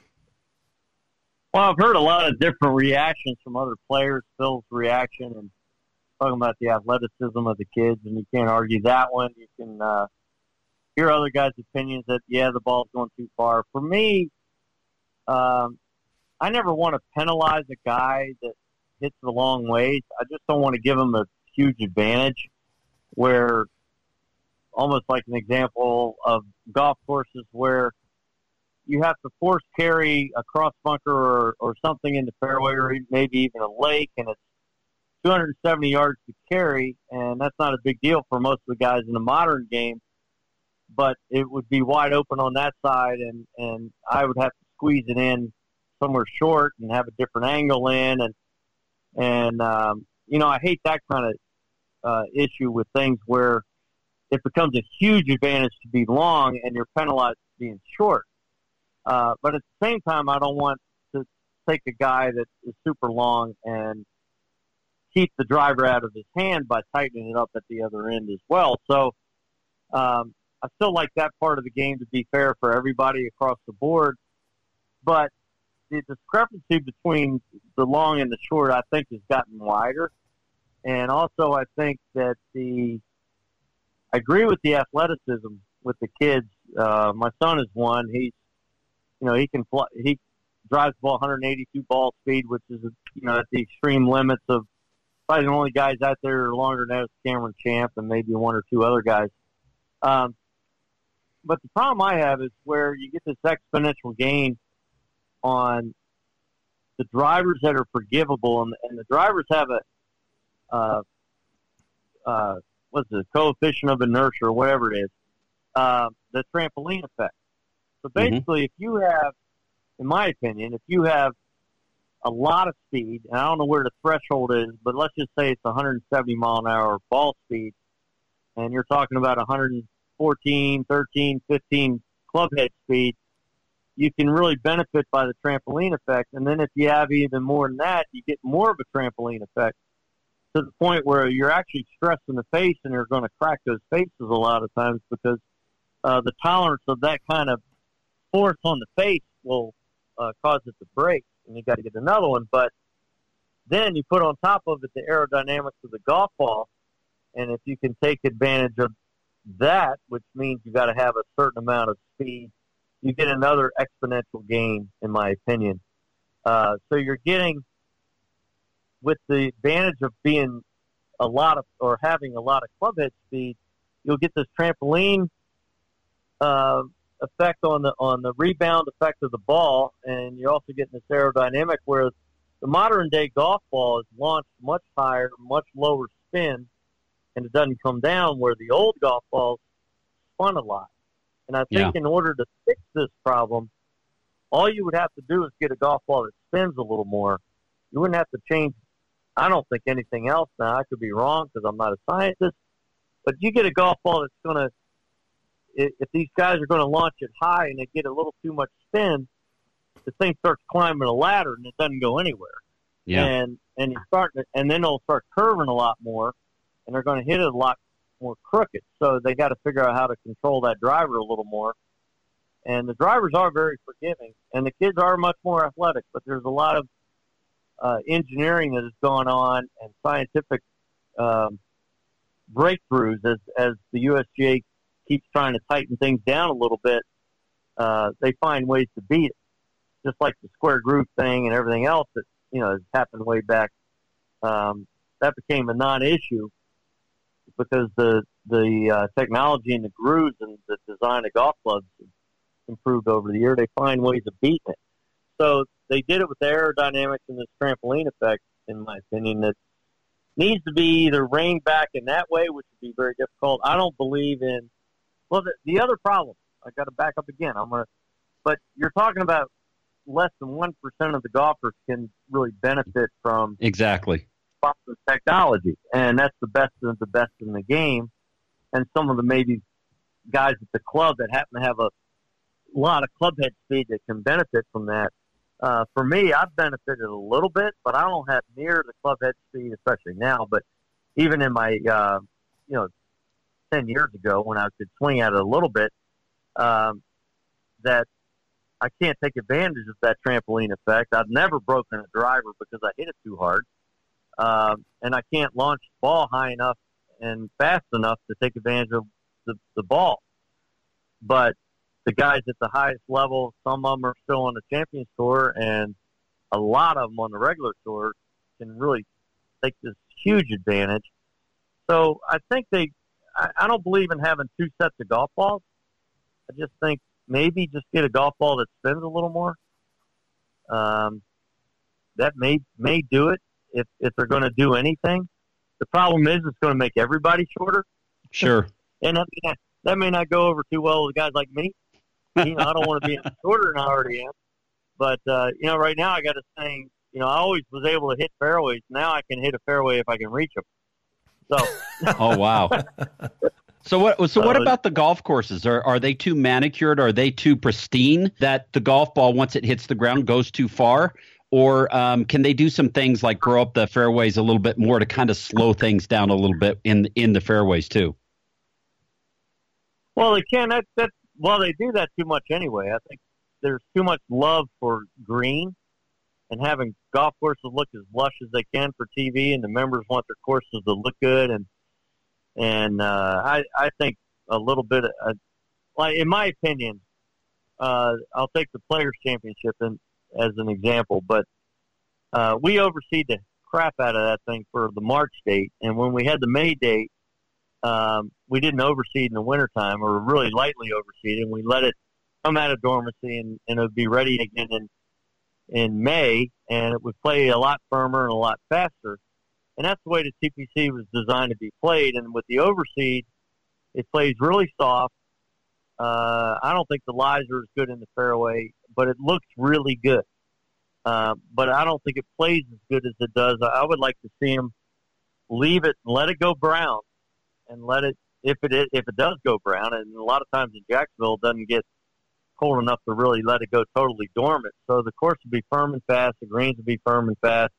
Well, I've heard a lot of different reactions from other players. Phil's reaction and talking about the athleticism of the kids, and you can't argue that one. You can uh, hear other guys' opinions that yeah, the ball's going too far. For me, um, I never want to penalize a guy that hits the long ways. I just don't want to give him a huge advantage where almost like an example of golf courses where you have to force carry a cross bunker or, or something in the fairway or maybe even a lake and it's 270 yards to carry and that's not a big deal for most of the guys in the modern game but it would be wide open on that side and and I would have to squeeze it in somewhere short and have a different angle in and and um, you know I hate that kind of uh, issue with things where it becomes a huge advantage to be long and you're penalized for being short. Uh, but at the same time, I don't want to take a guy that is super long and keep the driver out of his hand by tightening it up at the other end as well. So um, I still like that part of the game to be fair for everybody across the board. But the discrepancy between the long and the short, I think, has gotten wider. And also, I think that the I agree with the athleticism with the kids. Uh, my son is one. He's you know he can fly, he drives the ball 182 ball speed, which is you know at the extreme limits of probably the only guys out there longer than Cameron Champ and maybe one or two other guys. Um, but the problem I have is where you get this exponential gain on the drivers that are forgivable, and, and the drivers have a uh, uh, what's the coefficient of inertia or whatever it is, uh, the trampoline effect. So basically, if you have, in my opinion, if you have a lot of speed, and I don't know where the threshold is, but let's just say it's 170 mile an hour ball speed, and you're talking about 114, 13, 15 club head speed, you can really benefit by the trampoline effect. And then if you have even more than that, you get more of a trampoline effect to the point where you're actually stressing the face and you're going to crack those faces a lot of times because uh, the tolerance of that kind of force on the face will uh, cause it to break, and you got to get another one. But then you put on top of it the aerodynamics of the golf ball, and if you can take advantage of that, which means you got to have a certain amount of speed, you get another exponential gain, in my opinion. Uh, so you're getting with the advantage of being a lot of or having a lot of club head speed, you'll get this trampoline uh, effect on the on the rebound effect of the ball, and you're also getting this aerodynamic where the modern day golf ball is launched much higher, much lower spin, and it doesn't come down where the old golf balls spun a lot. And I think Yeah. in order to fix this problem, all you would have to do is get a golf ball that spins a little more. You wouldn't have to change. I don't think anything else. Now I could be wrong because I'm not a scientist, but you get a golf ball that's going to. If these guys are going to launch it high and they get a little too much spin, the thing starts climbing a ladder and it doesn't go anywhere. Yeah. And and you start and then they'll start curving a lot more, and they're going to hit it a lot more crooked. So they got to figure out how to control that driver a little more. And the drivers are very forgiving, and the kids are much more athletic. But there's a lot of uh, engineering that has gone on and scientific um, breakthroughs as as the USGA keeps trying to tighten things down a little bit. Uh, they find ways to beat it, just like the square groove thing and everything else that you know has happened way back. Um, that became a non-issue because the the uh, technology and the grooves and the design of golf clubs improved over the year. They find ways of beating it. So they did it with the aerodynamics and this trampoline effect, in my opinion, that needs to be either reined back in that way, which would be very difficult. I don't believe in. Well, the, the other problem, I got to back up again. I'm gonna, but you're talking about less than one percent of the golfers can really benefit from Exactly. Technology, and that's the best of the best in the game. And some of the maybe guys at the club that happen to have a lot of club head speed that can benefit from that. Uh, for me, I've benefited a little bit, but I don't have near the club head speed, especially now. But even in my, uh, you know, ten years ago when I could swing at it a little bit, um, that I can't take advantage of that trampoline effect. I've never broken a driver because I hit it too hard, um, and I can't launch the ball high enough and fast enough to take advantage of the, the ball. But the guys at the highest level, some of them are still on the Champions Tour, and a lot of them on the regular tour can really take this huge advantage. So I think they, I, I don't believe in having two sets of golf balls. I just think maybe just get a golf ball that spins a little more. Um, that may may do it if if they're going to do anything. The problem is it's going to make everybody shorter, Sure. [laughs] and that may not, that may not go over too well with guys like me. You know, I don't want to be any [laughs] shorter than I already am. But uh, you know, right now I got to say, you know, I always was able to hit fairways. Now I can hit a fairway if I can reach them. So [laughs] Oh wow. So what? So what Uh, about the golf courses? Are are they too manicured? Are they too pristine that the golf ball once it hits the ground goes too far? Or um, can they do some things like grow up the fairways a little bit more to kind of slow things down a little bit in in the fairways too? Well, they can. That that well, they do that too much anyway. I think there's too much love for green and having golf courses look as lush as they can for TV, and the members want their courses to look good. And and uh, I I think a little bit. Of, uh, like in my opinion, uh, I'll take the Players Championship in, as an example, but uh, we overseed the crap out of that thing for the March date, and when we had the May date um, we didn't overseed in the wintertime or really lightly overseed and we let it come out of dormancy and, and it would be ready again in in May and it would play a lot firmer and a lot faster. And that's the way the TPC was designed to be played. And with the overseed, it plays really soft. Uh, I don't think the lies as good in the fairway, but it looks really good. Uh, but I don't think it plays as good as it does. I would like to see him leave it let it go brown and let it if it is, if it does go brown, and a lot of times in Jacksonville it doesn't get cold enough to really let it go totally dormant. So the course will be firm and fast, the greens will be firm and fast,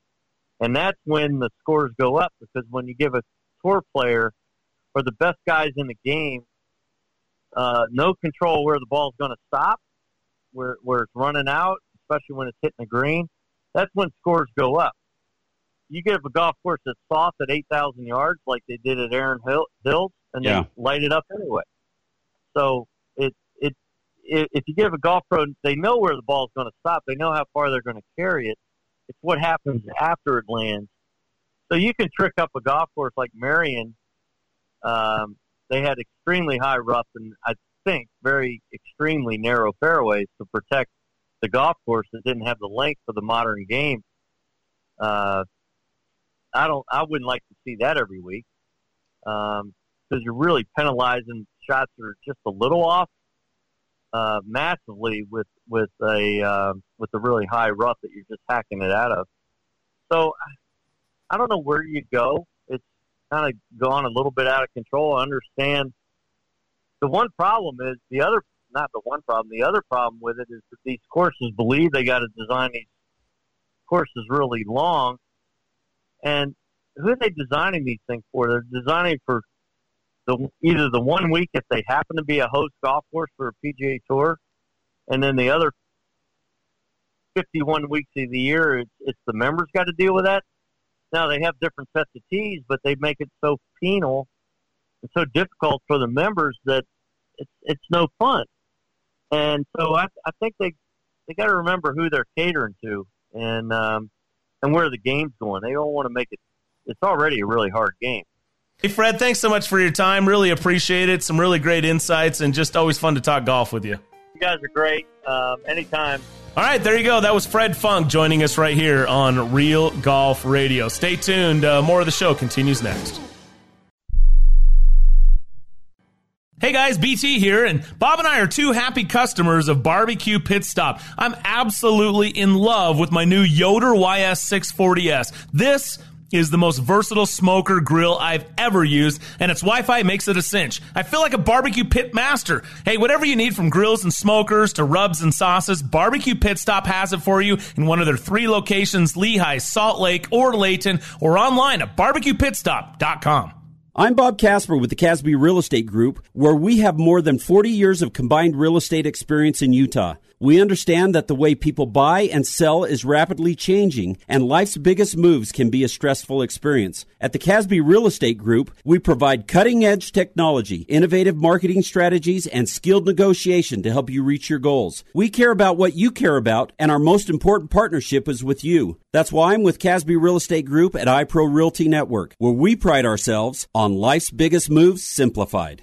and that's when the scores go up because when you give a tour player or the best guys in the game uh, no control where the ball's going to stop, where where it's running out, especially when it's hitting the green, that's when scores go up you give a golf course that's soft at 8,000 yards, like they did at Erin Hill, Hills, and Yeah. they light it up anyway. So it, it, it, if you give a golf pro, they know where the ball's going to stop. They know how far they're going to carry it. It's what happens after it lands. So you can trick up a golf course like Merion. Um, they had extremely high rough and I think very extremely narrow fairways to protect the golf course that didn't have the length of the modern game. Uh, I don't. I wouldn't like to see that every week because you're really penalizing shots that are just a little off uh, massively with with a uh, with a really high rough that you're just hacking it out of. So I don't know where you go. Kind of gone a little bit out of control. I understand. The one problem is the other. Not the one problem. The other problem with it is that these courses believe they got to design these course is really long. And who are they designing these things for? They're designing for the either the one week if they happen to be a host golf course for a PGA Tour, and then the other 51 weeks of the year, it's, it's the members got to deal with that. Now they have different sets of tees, but they make it so penal and so difficult for the members that it's it's no fun. And so I I think they they got to remember who they're catering to and um, and where the game's going. They don't want to make it. It's already a really hard game. Hey, Fred, thanks so much for your time. Really appreciate it. Some really great insights and just always fun to talk golf with you. You guys are great. Um, anytime. All right, there you go. That was Fred Funk joining us right here on Real Golf Radio. Stay tuned. Uh, more of the show continues next. Hey guys, BT here, and Bob and I are two happy customers of Barbecue Pit Stop. I'm absolutely in love with my new Yoder YS640S. This is the most versatile smoker grill I've ever used, and its Wi-Fi makes it a cinch. I feel like a barbecue pit master. Hey, whatever you need from grills and smokers to rubs and sauces, Barbecue Pit Stop has it for you in one of their three locations, Lehi, Salt Lake, or Layton, or online at barbecuepitstop.com. I'm Bob Casper with the Casby Real Estate Group, where we have more than 40 years of combined real estate experience in Utah. We understand that the way people buy and sell is rapidly changing, and life's biggest moves can be a stressful experience. At the Casby Real Estate Group, we provide cutting edge technology, innovative marketing strategies, and skilled negotiation to help you reach your goals. We care about what you care about, and our most important partnership is with you. That's why I'm with Casby Real Estate Group at iPro Realty Network, where we pride ourselves on life's biggest moves simplified.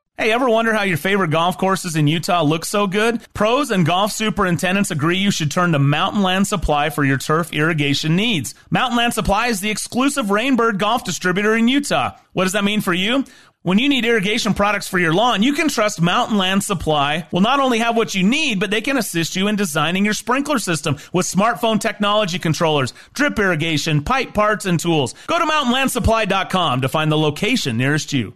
Hey, ever wonder how your favorite golf courses in Utah look so good? Pros and golf superintendents agree you should turn to Mountain Land Supply for your turf irrigation needs. Mountain Land Supply is the exclusive Rainbird golf distributor in Utah. What does that mean for you? When you need irrigation products for your lawn, you can trust Mountain Land Supply will not only have what you need, but they can assist you in designing your sprinkler system with smartphone technology controllers, drip irrigation, pipe parts, and tools. Go to mountainlandsupply.com to find the location nearest you.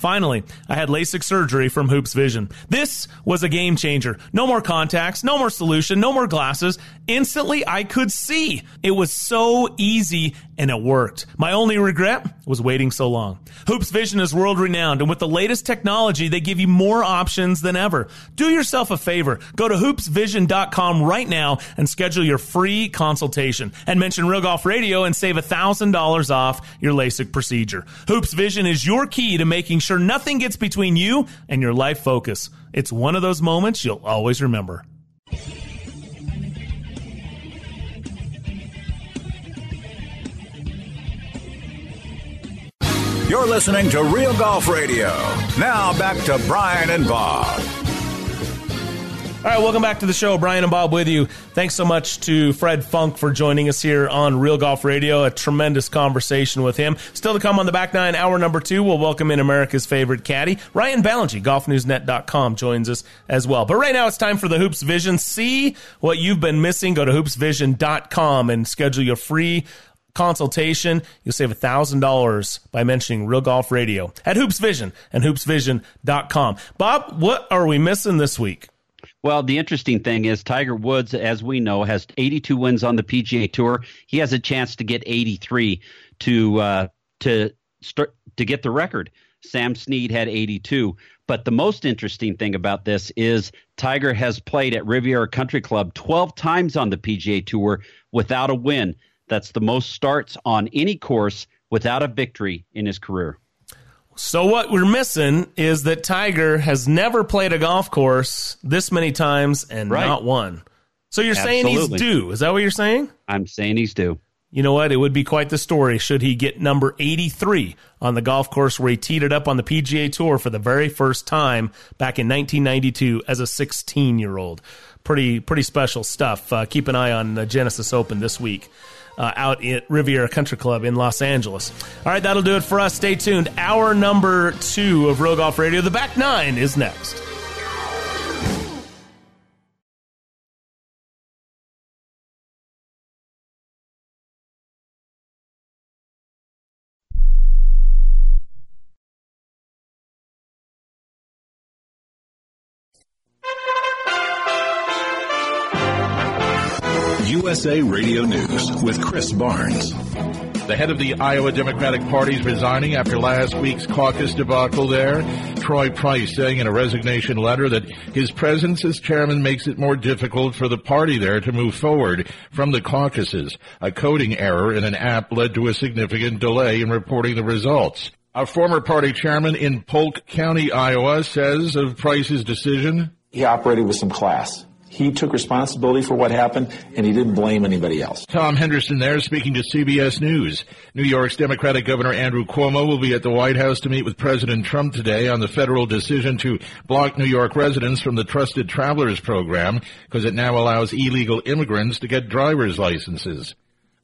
Finally, I had LASIK surgery from Hoopes Vision. This was a game changer. No more contacts, no more solution, no more glasses. Instantly, I could see. It was so easy and it worked. My only regret was waiting so long. Hoopes Vision is world renowned, and with the latest technology, they give you more options than ever. Do yourself a favor. Go to hoopesvision.com right now and schedule your free consultation. And mention Real Golf Radio and save $1,000 off your LASIK procedure. Hoopes Vision is your key to making sure nothing gets between you and your life focus. It's one of those moments you'll always remember. You're listening to Real Golf Radio. Now back to Brian and Bob. All right, welcome back to the show. Brian and Bob with you. Thanks so much to Fred Funk for joining us here on Real Golf Radio. A tremendous conversation with him. Still to come on the back nine, hour number two, we'll welcome in America's favorite caddy, Ryan Ballengee. GolfNewsNet.com joins us as well. But right now, it's time for the Hoopes Vision. See what you've been missing. Go to hoopesvision.com and schedule your free consultation, you'll save $1,000 by mentioning Real Golf Radio at Hoopes Vision and hoopesvision.com. Bob, what are we missing this week? Well, the interesting thing is Tiger Woods, as we know, has 82 wins on the PGA Tour. He has a chance to get 83 to uh, to start to get the record. Sam Snead had 82. But the most interesting thing about this is Tiger has played at Riviera Country Club 12 times on the PGA Tour without a win. That's the most starts on any course without a victory in his career. So what we're missing is that Tiger has never played a golf course this many times and Right. not won. So you're saying he's due? Is that what you're saying? I'm saying he's due. You know what? It would be quite the story should he get number 83 on the golf course where he teed it up on the PGA Tour for the very first time back in 1992 as a 16 year old. Pretty pretty special stuff. Uh, keep an eye on the Genesis Open this week. Uh, out at Riviera Country Club in Los Angeles. All right, that'll do it for us. Stay tuned. Hour number two of Real Golf Radio. The back nine is next. USA Radio News with Chris Barnes. The head of the Iowa Democratic Party is resigning after last week's caucus debacle there. Troy Price saying in a resignation letter that his presence as chairman makes it more difficult for the party there to move forward from the caucuses. A coding error in an app led to a significant delay in reporting the results. A former party chairman in Polk County, Iowa says of Price's decision, He operated with some class. He took responsibility for what happened, and he didn't blame anybody else. Tom Henderson there speaking to CBS News. New York's Democratic Governor Andrew Cuomo will be at the White House to meet with President Trump today on the federal decision to block New York residents from the Trusted Travelers Program because it now allows illegal immigrants to get driver's licenses.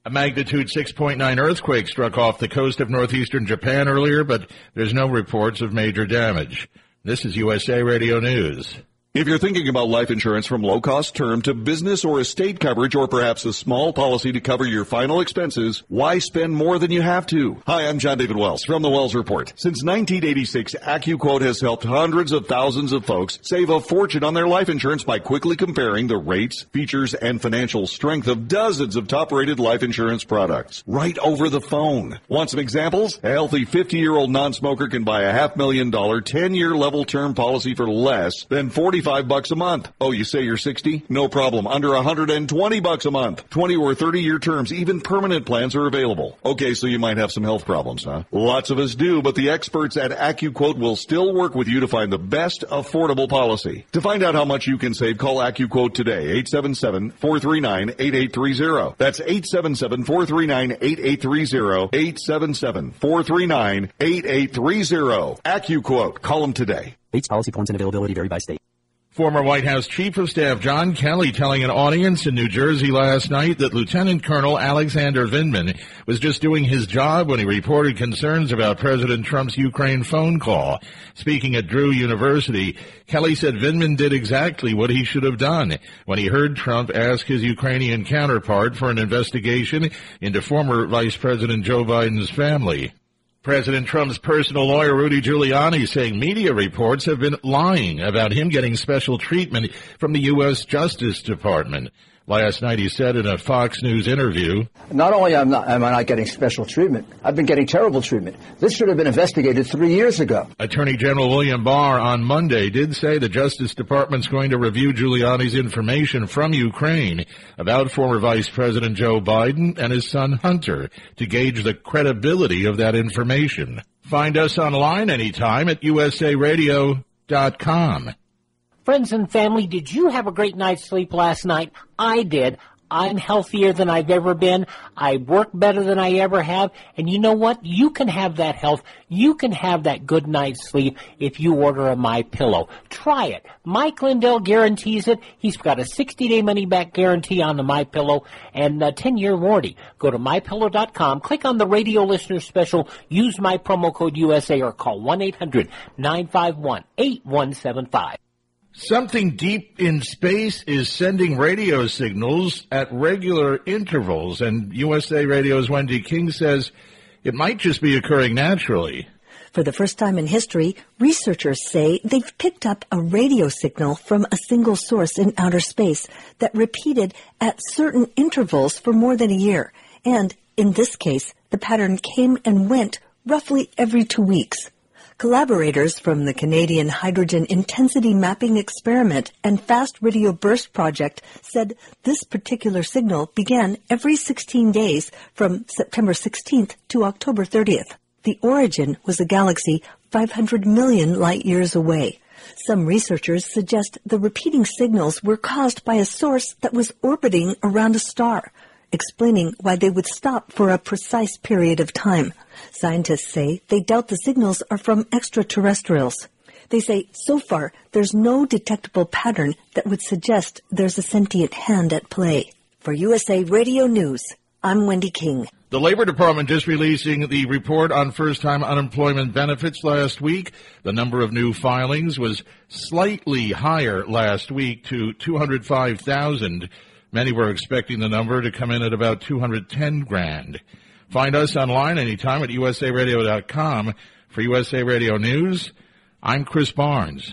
A magnitude 6.9 earthquake struck off the coast of northeastern Japan earlier, but there's no reports of major damage. This is USA Radio News. If you're thinking about life insurance from low cost term to business or estate coverage or perhaps a small policy to cover your final expenses, why spend more than you have to? Hi, I'm John David Wells from the Wells Report. Since 1986, AccuQuote has helped hundreds of thousands of folks save a fortune on their life insurance by quickly comparing the rates, features, and financial strength of dozens of top rated life insurance products right over the phone. Want some examples? A healthy 50 year old non-smoker can buy a half million dollar 10 year level term policy for less than 45 bucks a month. Oh, you say you're 60? No problem. Under 120 bucks a month. 20 or 30 year terms, even permanent plans are available. Okay, so you might have some health problems, huh? Lots of us do, but the experts at AccuQuote will still work with you to find the best affordable policy. To find out how much you can save, call AccuQuote today. 877-439-8830. That's 877-439-8830. 877-439-8830. AccuQuote. Call them today. Rates, policy points, and availability vary by state. Former White House Chief of Staff John Kelly telling an audience in New Jersey last night that Lieutenant Colonel Alexander Vindman was just doing his job when he reported concerns about President Trump's Ukraine phone call. Speaking at Drew University, Kelly said Vindman did exactly what he should have done when he heard Trump ask his Ukrainian counterpart for an investigation into former Vice President Joe Biden's family. President Trump's personal lawyer, Rudy Giuliani, saying media reports have been lying about him getting special treatment from the U.S. Justice Department. Last night he said in a Fox News interview, Not only am, not, am I not getting special treatment, I've been getting terrible treatment. This should have been investigated three years ago. Attorney General William Barr on Monday did say the Justice Department's going to review Giuliani's information from Ukraine about former Vice President Joe Biden and his son Hunter to gauge the credibility of that information. Find us online anytime at usaradio.com. Friends and family, did you have a great night's sleep last night? I did. I'm healthier than I've ever been. I work better than I ever have. And you know what? You can have that health. You can have that good night's sleep if you order a My Pillow. Try it. Mike Lindell guarantees it. He's got a 60-day money-back guarantee on the My Pillow and a 10-year warranty. Go to mypillow.com, click on the radio listener special, use my promo code USA or call 1-800-951-8175. Something deep in space is sending radio signals at regular intervals, and USA Radio's Wendy King says it might just be occurring naturally. For the first time in history, researchers say they've picked up a radio signal from a single source in outer space that repeated at certain intervals for more than a year. And in this case, the pattern came and went roughly every two weeks. Collaborators from the Canadian Hydrogen Intensity Mapping Experiment and Fast Radio Burst Project said this particular signal began every 16 days from September 16th to October 30th. the origin was a galaxy 500 million light years away. Some researchers suggest the repeating signals were caused by a source that was orbiting around a star, explaining why they would stop for a precise period of time. Scientists say they doubt the signals are from extraterrestrials. They say so far there's no detectable pattern that would suggest there's a sentient hand at play. For USA Radio News, I'm Wendy King. The Labor Department just releasing the report on first time unemployment benefits last week. The number of new filings was slightly higher last week to 205,000. Many were expecting the number to come in at about 210 grand. Find us online anytime at usaradio.com. For USA Radio News, I'm Chris Barnes.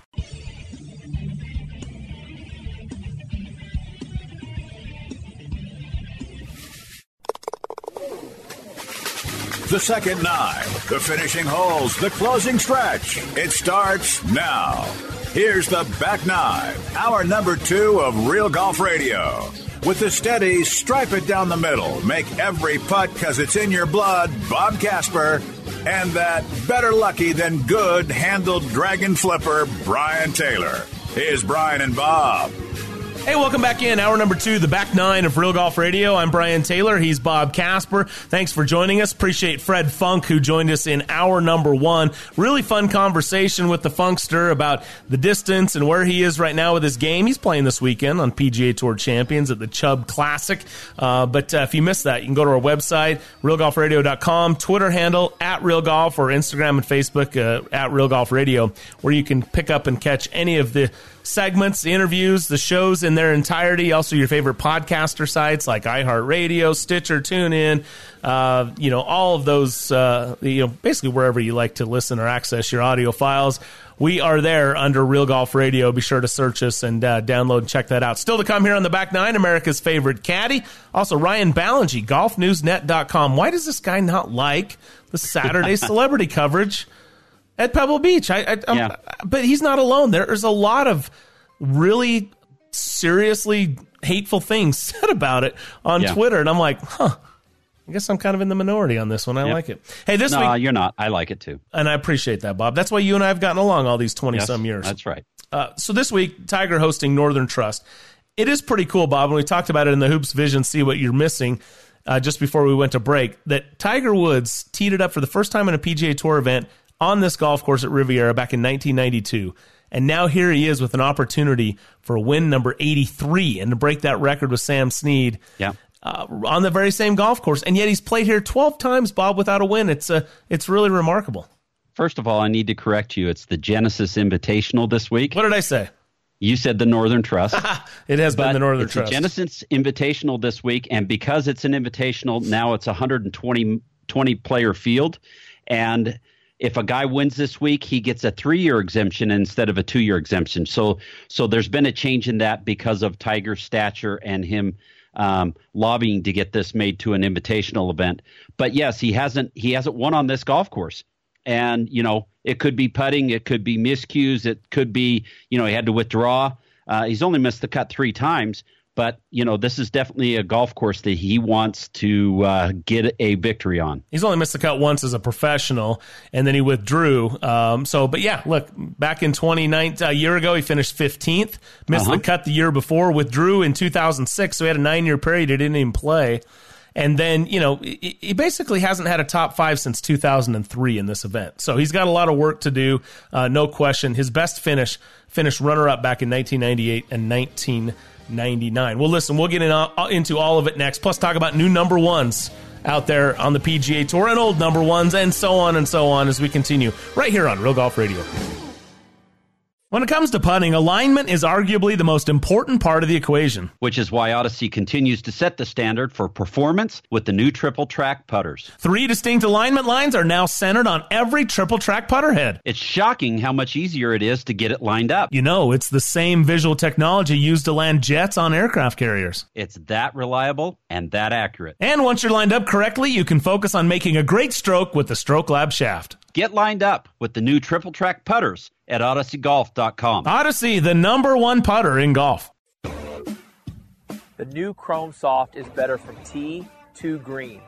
The second nine, the finishing holes, the closing stretch. It starts now. Here's the back nine, hour number two of Real Golf Radio. With the steady, stripe it down the middle, make every putt because it's in your blood, Bob Casper, and that better lucky than good handled dragon flipper, Brian Taylor. Here's Brian and Bob. Hey, welcome back in. Hour number two, the back nine of Real Golf Radio. I'm Brian Taylor. He's Bob Casper. Thanks for joining us. Appreciate Fred Funk, who joined us in hour number one. Really fun conversation with the Funkster about the distance and where he is right now with his game. He's playing this weekend on PGA Tour Champions at the Chubb Classic. Uh, but uh, if you missed that, you can go to our website, realgolfradio.com, Twitter handle at Real Golf, or Instagram and Facebook uh, at Real Golf Radio, where you can pick up and catch any of the segments, the interviews, the shows in their entirety. Also, your favorite podcaster sites like iHeartRadio, Stitcher, TuneIn, uh, you know, all of those, uh, you know, basically wherever you like to listen or access your audio files. We are there under Real Golf Radio. Be sure to search us and uh, download and check that out. Still to come here on the back nine, America's favorite caddy. Also, Ryan Ballengee, golfnewsnet.com. Why does this guy not like the Saturday [laughs] celebrity coverage? At Pebble Beach. I, I yeah. but he's not alone. There's a lot of really seriously hateful things [laughs] said about it on yeah. Twitter, and I'm like, huh. I guess I'm kind of in the minority on this one. I yep. like it. Hey, this no, week you're not. I like it too, and I appreciate that, Bob. That's why you and I have gotten along all these twenty yes, some years. That's right. Uh, so this week, Tiger hosting Northern Trust. It is pretty cool, Bob, and we talked about it in the Hoopes Vision. See what you're missing. Uh, just before we went to break, that Tiger Woods teed it up for the first time in a PGA Tour event on this golf course at Riviera back in 1992. And now here he is with an opportunity for win number 83 and to break that record with Sam Snead. Yeah. Uh, on the very same golf course, and yet he's played here 12 times, Bob, without a win. It's a, uh, it's really remarkable. First of all, I need to correct you. It's the Genesis Invitational this week. What did I say? You said the Northern Trust. [laughs] it has been the Northern it's Trust. The Genesis Invitational this week, and because it's an invitational, now it's a 120 20 player field, and if a guy wins this week, he gets a three-year exemption instead of a two-year exemption. So, so there's been a change in that because of Tiger's stature and him um, lobbying to get this made to an invitational event. But yes, he hasn't he hasn't won on this golf course, and you know it could be putting, it could be miscues, it could be you know he had to withdraw. Uh, he's only missed the cut three times, but you know this is definitely a golf course that he wants to uh, get a victory on. He's only missed the cut once as a professional, and then he withdrew. Um, so, but yeah, look, back in 2019, a year ago, he finished 15th, missed uh-huh. the cut the year before, withdrew in 2006, so he had a nine year period he didn't even play. And then, you know, he basically hasn't had a top five since 2003 in this event. So he's got a lot of work to do, uh, no question. His best finish finished runner up back in 1998 and 1999. Well, listen, we'll get in, uh, into all of it next, plus talk about new number ones out there on the PGA Tour and old number ones and so on and so on as we continue right here on Real Golf Radio. When it comes to putting, alignment is arguably the most important part of the equation. Which is why Odyssey continues to set the standard for performance with the new triple track putters. Three distinct alignment lines are now centered on every triple track putter head. It's shocking how much easier it is to get it lined up. You know, it's the same visual technology used to land jets on aircraft carriers. It's that reliable and that accurate. And once you're lined up correctly, you can focus on making a great stroke with the Stroke Lab shaft. Get lined up with the new triple track putters at odysseygolf.com. Odyssey, the number one putter in golf. The new Chrome Soft is better from tee to green.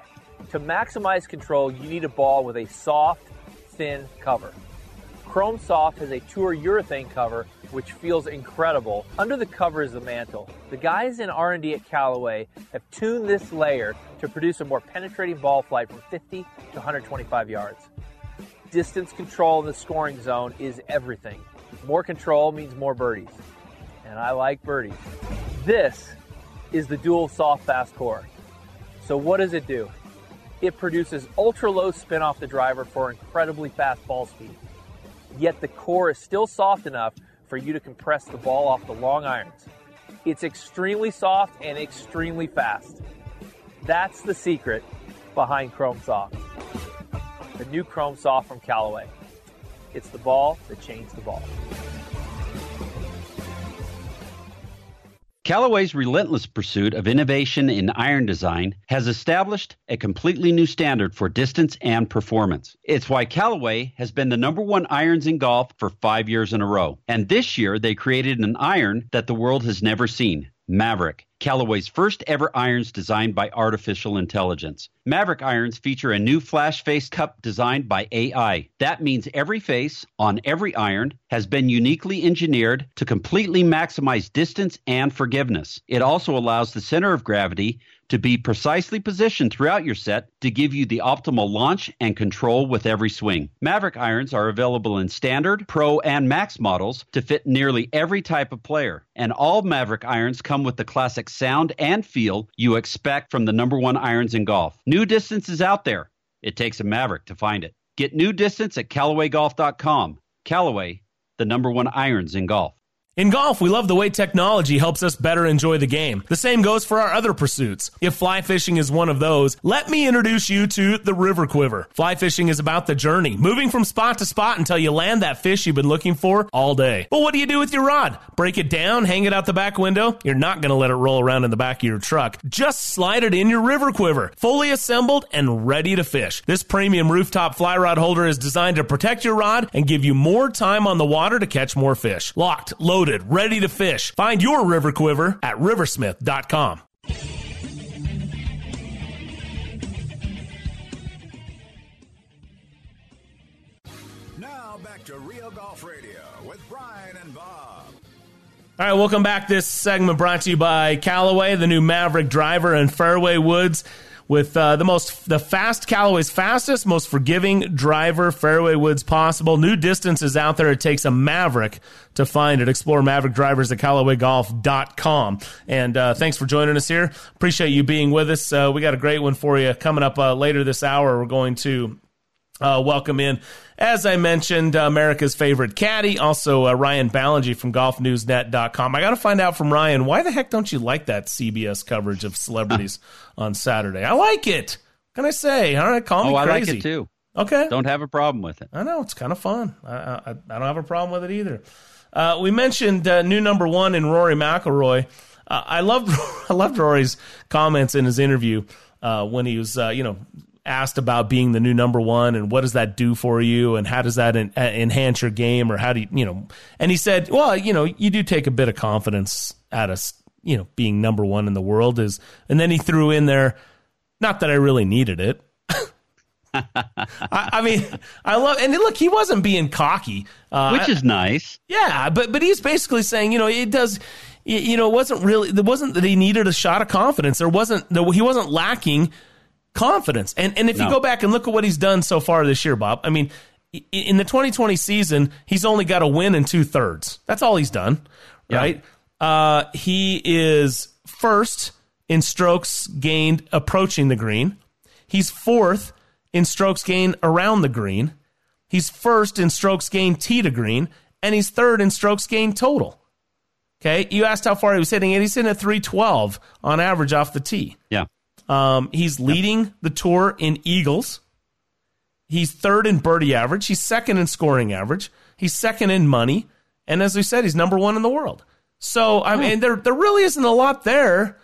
To maximize control, you need a ball with a soft, thin cover. Chrome Soft has a tour urethane cover which feels incredible. Under the cover is the mantle. The guys in R&D at Callaway have tuned this layer to produce a more penetrating ball flight from 50 to 125 yards. Distance control in the scoring zone is everything. More control means more birdies. And I like birdies. This is the dual soft fast core. So what does it do? It produces ultra low spin off the driver for incredibly fast ball speed. Yet the core is still soft enough for you to compress the ball off the long irons. It's extremely soft and extremely fast. That's the secret behind Chrome Soft. The new Chrome Soft from Callaway. It's the ball that changed the ball. Callaway's relentless pursuit of innovation in iron design has established a completely new standard for distance and performance. It's why Callaway has been the number one irons in golf for five years in a row. And this year, they created an iron that the world has never seen Maverick. Callaway's first ever irons designed by artificial intelligence. Maverick irons feature a new flash face cup designed by AI. That means every face on every iron has been uniquely engineered to completely maximize distance and forgiveness. It also allows the center of gravity to be precisely positioned throughout your set to give you the optimal launch and control with every swing. Maverick irons are available in standard, pro, and max models to fit nearly every type of player. And all Maverick irons come with the classic sound and feel you expect from the number one irons in golf. New distance is out there. It takes a Maverick to find it. Get new distance at CallawayGolf.com. Callaway, the number one irons in golf. In golf, we love the way technology helps us better enjoy the game. The same goes for our other pursuits. If fly fishing is one of those, let me introduce you to the River Quiver. Fly fishing is about the journey, moving from spot to spot until you land that fish you've been looking for all day. But what do you do with your rod? Break it down, hang it out the back window? You're not going to let it roll around in the back of your truck. Just slide it in your River Quiver, fully assembled and ready to fish. This premium rooftop fly rod holder is designed to protect your rod and give you more time on the water to catch more fish. Locked, loaded, ready to fish. Find your River Quiver at riversmith.com. Now back to Real Golf Radio with Brian and Bob. All right, welcome back. This segment brought to you by Callaway, the new Maverick driver and fairway woods with uh, the most the fast Callaway's fastest, most forgiving driver fairway woods possible. New distances out there. It takes a Maverick to find it. Explore Maverick drivers at CallawayGolf.com. And uh, thanks for joining us here. Appreciate you being with us. Uh, we got a great one for you coming up uh, later this hour. We're going to uh, welcome in, as I mentioned, uh, America's favorite caddy, also uh, Ryan Ballengee from GolfNewsNet.com. I got to find out from Ryan why the heck don't you like that CBS coverage of celebrities [laughs] on Saturday? I like it. What can I say? All right, call me oh, I crazy. like it too. Okay, don't have a problem with it. I know it's kind of fun. I, I, I don't have a problem with it either. Uh, we mentioned uh, new number one in Rory McIlroy. Uh, I loved [laughs] I loved Rory's comments in his interview uh, when he was uh, you know asked about being the new number one and what does that do for you and how does that en- enhance your game or how do you you know and he said well you know you do take a bit of confidence out of you know being number one in the world is and then he threw in there not that I really needed it. [laughs] I, I, mean, I love and look, he wasn't being cocky, uh, which is nice. Yeah, but but he's basically saying, you know, it does you know, it wasn't really, there wasn't that he needed a shot of confidence. There wasn't, he wasn't lacking confidence. And, and if no. you go back and look at what he's done so far this year, Bob, I mean, in the 2020 season, he's only got a win in two thirds. That's all he's done, right? Uh, he is first in strokes gained approaching the green. He's fourth in strokes gained around the green. He's first in strokes gained tee to green, and he's third in strokes gained total. Okay, you asked how far he was hitting it. He's hitting at 312 on average off the tee. Yeah. Um, he's leading yep. the tour in eagles. He's third in birdie average. He's second in scoring average. He's second in money. And as we said, he's number one in the world. So, I mean, there, there really isn't a lot there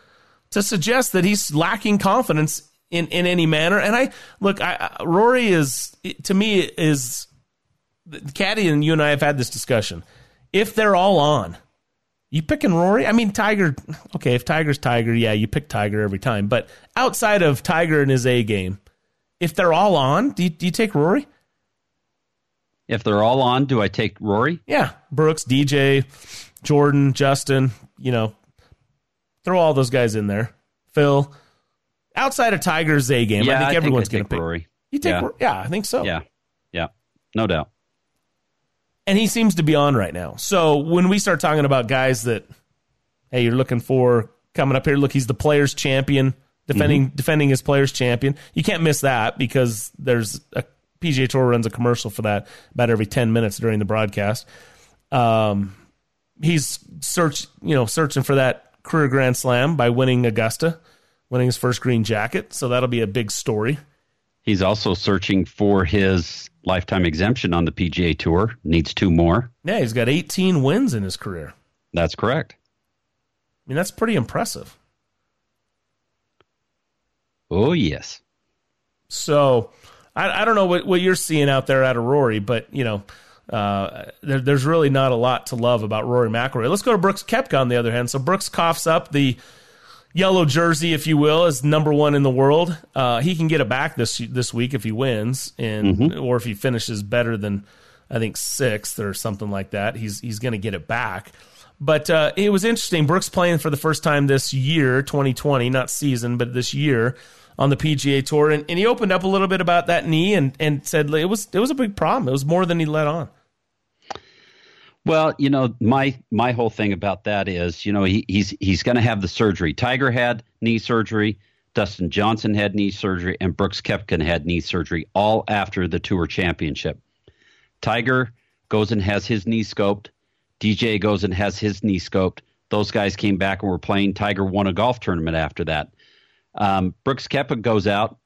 to suggest that he's lacking confidence in, in any manner. And I look, I, Rory is, to me, is Caddy and you and I have had this discussion. If they're all on, you picking Rory? I mean, Tiger. Okay, if Tiger's Tiger, yeah, you pick Tiger every time. But outside of Tiger and his A game, if they're all on, do you, do you take Rory? If they're all on, do I take Rory? Yeah, Brooks, DJ, Jordan, Justin. You know, throw all those guys in there. Phil. Outside of Tiger's A game, yeah, I think everyone's going to pick Rory. You take, yeah. yeah, I think so. Yeah, yeah, no doubt and he seems to be on right now. So when we start talking about guys that, hey, you're looking for coming up here, look, he's the players champion, defending mm-hmm. defending his players champion. You can't miss that because there's a PGA Tour runs a commercial for that about every ten minutes during the broadcast. Um, he's search you know searching for that career Grand Slam by winning Augusta, winning his first green jacket. So that'll be a big story. He's also searching for his lifetime exemption on the PGA Tour. Needs two more. Yeah, he's got 18 wins in his career. That's correct. I mean, that's pretty impressive. Oh, yes. So, I, I don't know what, what you're seeing out there out of Rory, but, you know, uh, there, there's really not a lot to love about Rory McIlroy. Let's go to Brooks Koepka on the other hand. So, Brooks coughs up the yellow jersey, if you will, is number one in the world. Uh, he can get it back this this week if he wins, and mm-hmm. or if he finishes better than I think sixth or something like that. He's he's going to get it back. But uh, it was interesting. Brooks playing for the first time this year, 2020, not season, but this year on the PGA Tour, and, and he opened up a little bit about that knee and and said it was it was a big problem. It was more than he let on. Well, you know, my my whole thing about that is, you know, he, he's he's going to have the surgery. Tiger had knee surgery, Dustin Johnson had knee surgery, and Brooks Koepka had knee surgery, all after the Tour Championship. Tiger goes and has his knee scoped. DJ goes and has his knee scoped. Those guys came back and were playing. Tiger won a golf tournament after that. Um, Brooks Koepka goes out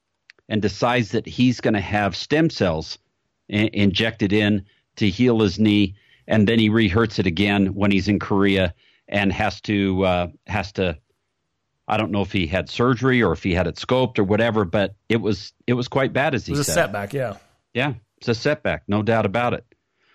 and decides that he's going to have stem cells in- injected in to heal his knee and then he rehurts it again when he's in Korea and has to uh, has to. I don't know if he had surgery or if he had it scoped or whatever, but it was it was quite bad as he it was said. a setback, yeah. Yeah, it's a setback, no doubt about it.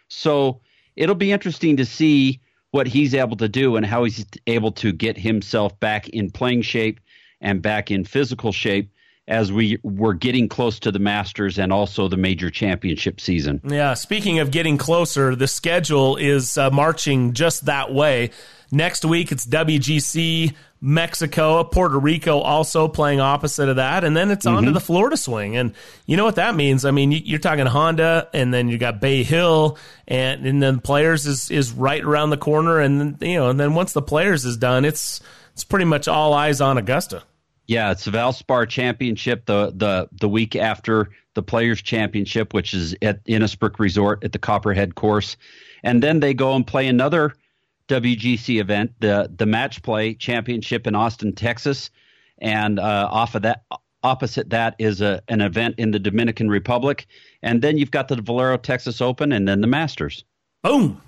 So it'll be interesting to see what he's able to do and how he's able to get himself back in playing shape and back in physical shape as we were getting close to the Masters and also the major championship season. Yeah, speaking of getting closer, the schedule is uh, marching just that way. Next week, it's WGC, Mexico, Puerto Rico also playing opposite of that. And then it's on mm-hmm. to the Florida swing. And you know what that means? I mean, you're talking Honda, and then you got Bay Hill, and, and then Players is, is right around the corner. And, you know, and then once the Players is done, it's, it's pretty much all eyes on Augusta. Yeah, it's the Valspar Championship the the the week after the Players Championship, which is at Innisbrook Resort at the Copperhead course, and then they go and play another WGC event, the the Match Play Championship in Austin, Texas, and uh, off of that, opposite that is a an event in the Dominican Republic, and then you've got the Valero Texas Open, and then the Masters. Boom.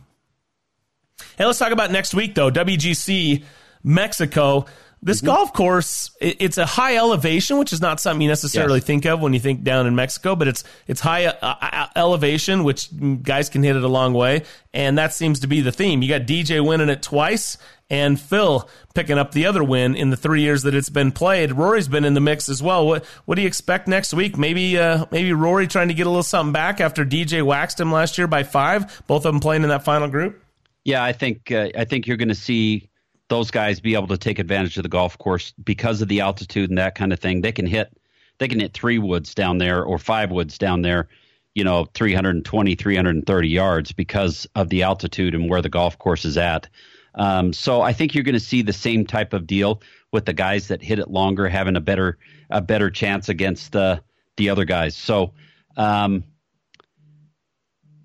Hey, let's talk about next week though. WGC Mexico. This mm-hmm. golf course, it's a high elevation, which is not something you necessarily yes. think of when you think down in Mexico, but it's it's high uh, uh, elevation, which guys can hit it a long way, and that seems to be the theme. You got DJ winning it twice, and Phil picking up the other win in the three years that it's been played. Rory's been in the mix as well. What what do you expect next week? Maybe uh, maybe Rory trying to get a little something back after DJ waxed him last year by five. Both of them playing in that final group. Yeah, I think uh, I think you're going to see those guys be able to take advantage of the golf course because of the altitude and that kind of thing. They can hit they can hit three woods down there or five woods down there, you know, 320, 330 yards because of the altitude and where the golf course is at. Um, so I think you're going to see the same type of deal with the guys that hit it longer, having a better a better chance against the the other guys. So, um,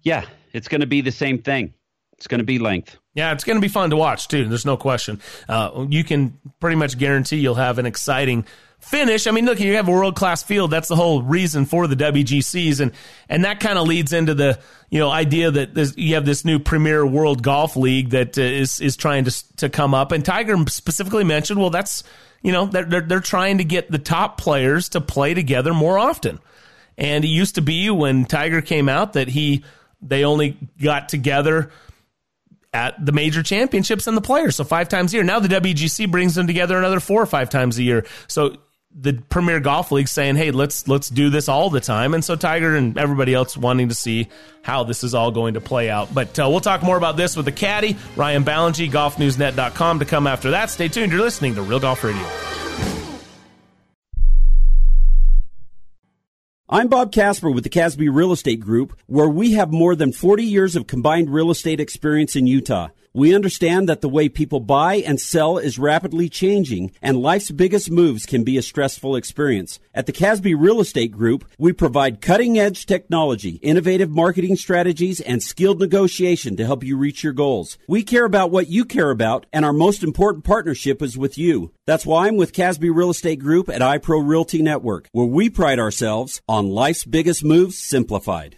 yeah, it's going to be the same thing. It's going to be length. Yeah, it's going to be fun to watch too. There's no question. Uh, you can pretty much guarantee you'll have an exciting finish. I mean, look, you have a world class field. That's the whole reason for the WGCs, and and that kind of leads into the you know idea that you have this new Premier World Golf League that uh, is is trying to to come up. And Tiger specifically mentioned, well, that's you know they're they're, they're trying to get the top players to play together more often. And it used to be when Tiger came out that he they only got together at the major championships and the players. So five times a year. Now the WGC brings them together another four or five times a year. So the Premier Golf League saying, "Hey, let's let's do this all the time," and so Tiger and everybody else wanting to see how this is all going to play out. But uh, we'll talk more about this with the caddy Ryan Ballengee, GolfNewsNet.com to come after that. Stay tuned. You're listening to Real Golf Radio. I'm Bob Casper with the Casby Real Estate Group, where we have more than 40 years of combined real estate experience in Utah. We understand that the way people buy and sell is rapidly changing, and life's biggest moves can be a stressful experience. At the Casby Real Estate Group, we provide cutting edge technology, innovative marketing strategies, and skilled negotiation to help you reach your goals. We care about what you care about, and our most important partnership is with you. That's why I'm with Casby Real Estate Group at iPro Realty Network, where we pride ourselves on life's biggest moves simplified.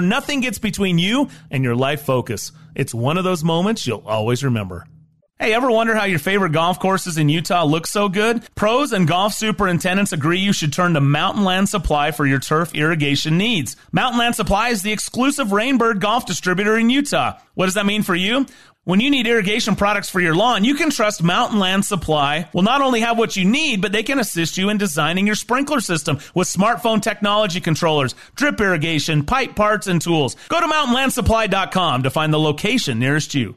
nothing gets between you and your life focus. It's one of those moments you'll always remember. Hey, ever wonder how your favorite golf courses in Utah look so good? Pros and golf superintendents agree you should turn to Mountain Land Supply for your turf irrigation needs. Mountain Land Supply is the exclusive Rainbird golf distributor in Utah. What does that mean for you? When you need irrigation products for your lawn, you can trust Mountain Land Supply will not only have what you need, but they can assist you in designing your sprinkler system with smartphone technology controllers, drip irrigation, pipe parts, and tools. Go to mountainlandsupply.com to find the location nearest you.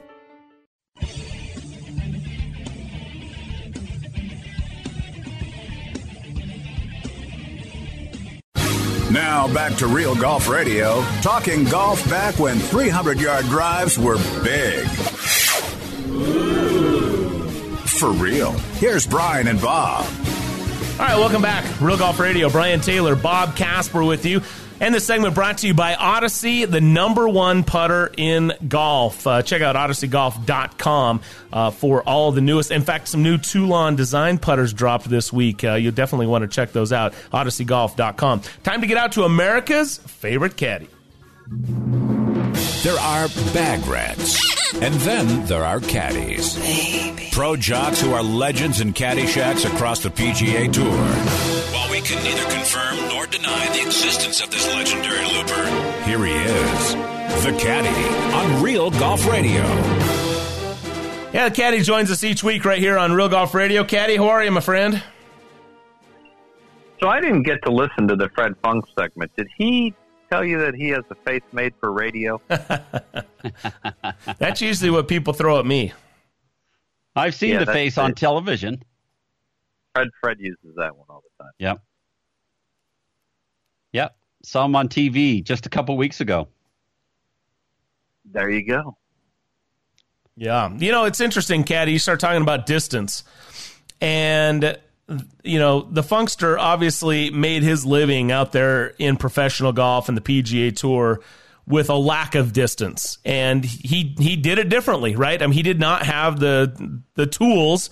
Now back to Real Golf Radio, talking golf back when 300 yard drives were big. For real. Here's Brian and Bob. All right, welcome back. Real Golf Radio. Brian Taylor, Bob Casper with you. And this segment brought to you by Odyssey, the number one putter in golf. Uh, check out odysseygolf.com uh, for all the newest. In fact, some new Toulon design putters dropped this week. Uh, you'll definitely want to check those out. odysseygolf.com. Time to get out to America's favorite caddy. There are bag rats, and then there are caddies. Pro jocks who are legends in caddy shacks across the PGA Tour. While can neither confirm nor deny the existence of this legendary looper, here he is, the caddy on Real Golf Radio. Yeah, the caddy joins us each week right here on Real Golf Radio. Caddy, how are you, my friend? So I didn't get to listen to the Fred Funk segment. Did he tell you that he has a face made for radio? [laughs] That's usually what people throw at me. I've seen Yeah, the that's face on it. television. Fred Fred uses that one all the time. Yep. Yep. Saw him on TV just a couple weeks ago. There you go. Yeah. You know, it's interesting, Caddy. You start talking about distance. And, you know, the Funkster obviously made his living out there in professional golf and the PGA Tour with a lack of distance. And he he did it differently, right? I mean, he did not have the the tools,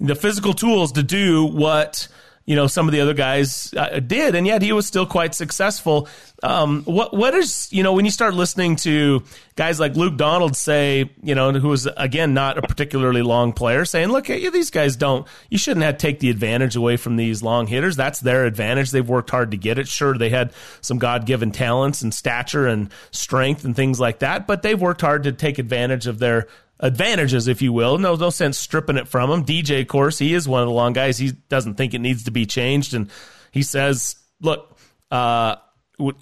the physical tools to do what you know some of the other guys uh, did, and yet he was still quite successful. Um, what what is you know when you start listening to guys like Luke Donald say, you know, who was again not a particularly long player, saying, "Look, you, these guys don't. You shouldn't have take the advantage away from these long hitters. That's their advantage. They've worked hard to get it. Sure, they had some God given talents and stature and strength and things like that, but they've worked hard to take advantage of their." Advantages, if you will. No, no sense stripping it from him. DJ, of course, he is one of the long guys. He doesn't think it needs to be changed, and he says, "Look, uh,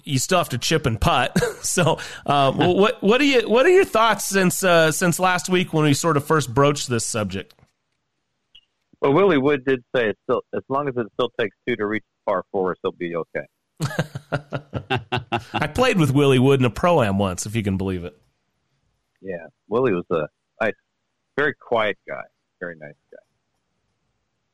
you still have to chip and putt." [laughs] so, uh, [laughs] what what are you what are your thoughts since uh, since last week when we sort of first broached this subject? Well, Willie Wood did say it's still as long as it still takes two to reach par four, it'll be okay. [laughs] I played with Willie Wood in a pro am once, if you can believe it. Yeah, Willie was a nice, very quiet guy, very nice guy,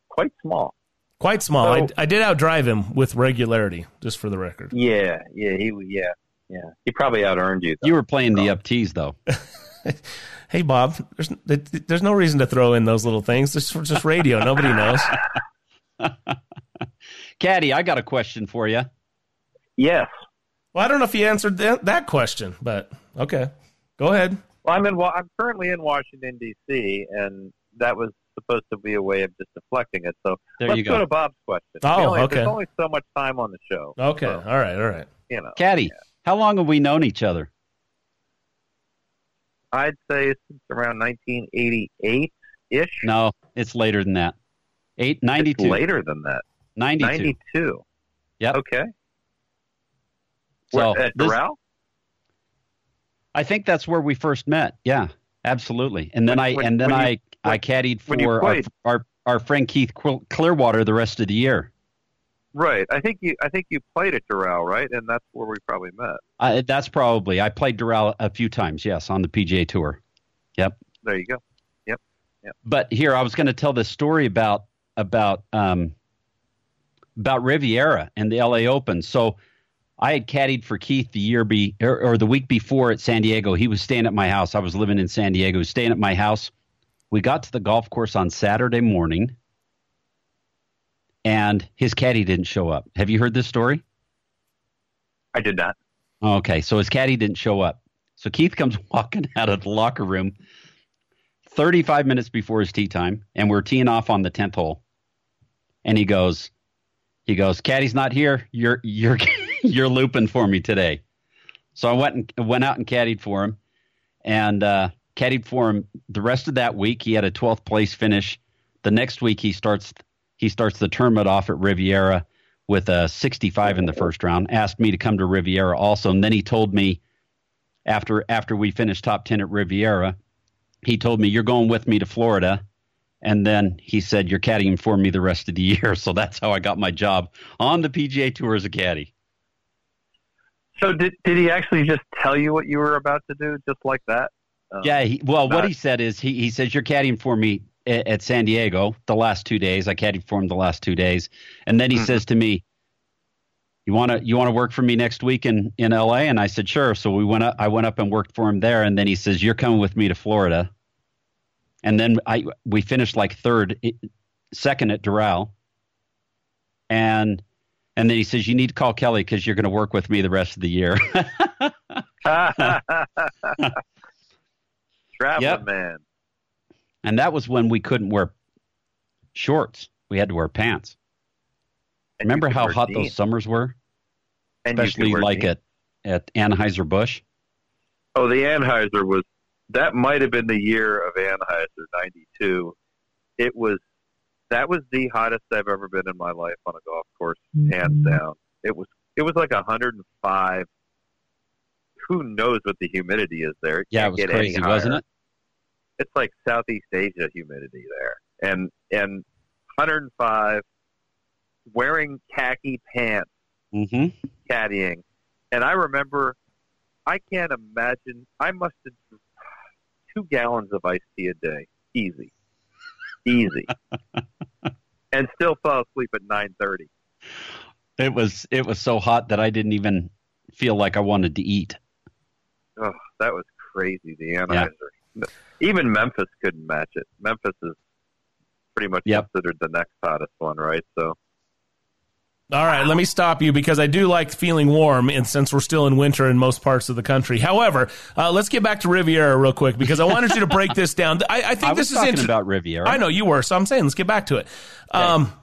quite small. Quite small. So- I, I did outdrive him with regularity, just for the record. Yeah, yeah, he, yeah, yeah. He probably out earned you. You were playing the up tees though. [laughs] Hey, Bob, there's there's no reason to throw in those little things. It's just radio. [laughs] Nobody knows. [laughs] Caddy, I got a question for you. Yes. Well, I don't know if you answered that, that question, but okay, go ahead. Well, I'm in. Wa- I'm currently in Washington D.C., and that was supposed to be a way of just deflecting it. So There let's you go. to Bob's question. Oh, only- okay. There's only so much time on the show. Okay, So, all right, all right. you know, Caddy, how long have we known each other? I'd say since around 1988 ish. No, it's later than that. Eight ninety two. Later than that. 92. 92. Yep. Okay. So Where, at this- Doral? I think that's where we first met. Yeah, absolutely. And then When- I when- and then when you- I I caddied for our, our our friend Keith Clearwater the rest of the year. Right. I think you. I think you played at Doral, right? And that's where we probably met. Uh, that's probably I played Doral a few times. Yes, on the PGA Tour. Yep. There you go. Yep. Yep. But here I was going to tell this story about about um, about Riviera and the LA Open. So I had caddied for Keith the year be or, or the week before at San Diego. He was staying at my house. I was living in San Diego. Staying at my house. We got to the golf course on Saturday morning, and his caddy didn't show up. Have you heard this story? I did not. Okay, so his caddy didn't show up. So Keith comes [laughs] walking out of the locker room 35 minutes before his tee time, and we're teeing off on the 10th hole. And he goes, he goes, caddy's not here. You're you're [laughs] [laughs] you're looping for me today. So I went and went out and caddied for him, and uh, caddied for him the rest of that week. He had a 12th place finish. The next week he starts he starts the tournament off at Riviera with a 65 in the first round. Asked me to come to Riviera also, and then he told me after after we finished top 10 at Riviera, he told me you're going with me to Florida. And then he said, You're caddying for me the rest of the year. [laughs] So that's how I got my job on the PGA Tour as a caddy. So did did he actually just tell you what you were about to do, just like that? Um, Yeah, he, well, what he said is he, he says, You're caddying for me at, at San Diego the last two days. I caddied for him the last two days. And then he Mhm. says to me, you want to you want to work for me next week in in LA and I said sure so we went up I went up and worked for him there and then he says you're coming with me to Florida and then I we finished like third second at Doral and and then he says you need to call Kelly cuz you're going to work with me the rest of the year [laughs] Traveling Yep. man. and that was when we couldn't wear shorts we had to wear pants remember how hot jeans. those summers were And especially like jeans. at at Anheuser Busch Oh, the Anheuser was that might have been the year of Anheuser '92. It was that was the hottest I've ever been in my life on a golf course, hands down. It was it was like 105. Who knows what the humidity is there? It yeah it was crazy wasn't it It's like Southeast Asia humidity there, and and 105, wearing khaki pants, mm-hmm. caddying, and I remember, I can't imagine. I must have two gallons of iced tea a day, easy, easy, [laughs] and still fell asleep at 9:30. It was it was so hot that I didn't even feel like I wanted to eat. Oh, that was crazy. The Anheuser. Even Memphis couldn't match it. Memphis is pretty much Yep. considered the next hottest one, right? So All right, let me stop you because I do like feeling warm, and since we're still in winter in most parts of the country. However, uh, let's get back to Riviera real quick because I wanted you to break this down. I, I think I this is interesting. about Riviera. I know you were, so I'm saying let's get back to it. Um,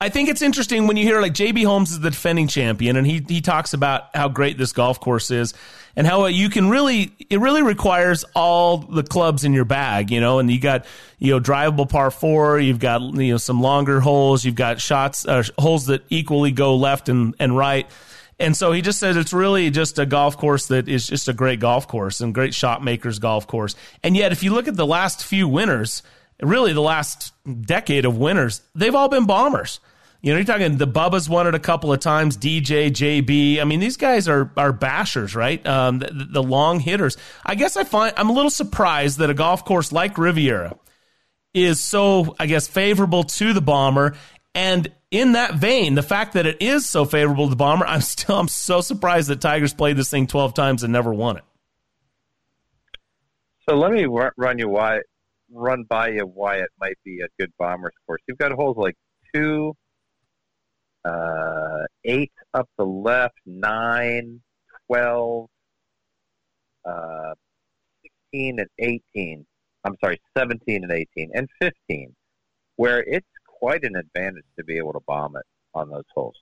I think it's interesting when you hear like JB Holmes is the defending champion, and he he talks about how great this golf course is, and how uh, you can really it really requires all the clubs in your bag, you know, and you got you know drivable par four, you've got you know some longer holes, you've got shots uh, holes that equally go left and and right. And so he just said it's really just a golf course that is just a great golf course and great shot makers golf course. And yet, if you look at the last few winners, really the last decade of winners, they've all been bombers. You know, you're talking the Bubba's won it a couple of times, DJ, JB. I mean, these guys are are bashers, right? Um, the, the long hitters. I guess I find I'm a little surprised that a golf course like Riviera is so, I guess, favorable to the bomber. And in that vein, the fact that it is so favorable to the bomber, [laughs] I'm still I'm so surprised that Tigers played this thing 12 times and never won it. So let me run you why, run by you why it might be a good bombers course. You've got holes like two, uh, eight up the left, nine, twelve, uh, sixteen, and eighteen. I'm sorry, seventeen and eighteen, and fifteen, where it's quite an advantage to be able to bomb it on those holes.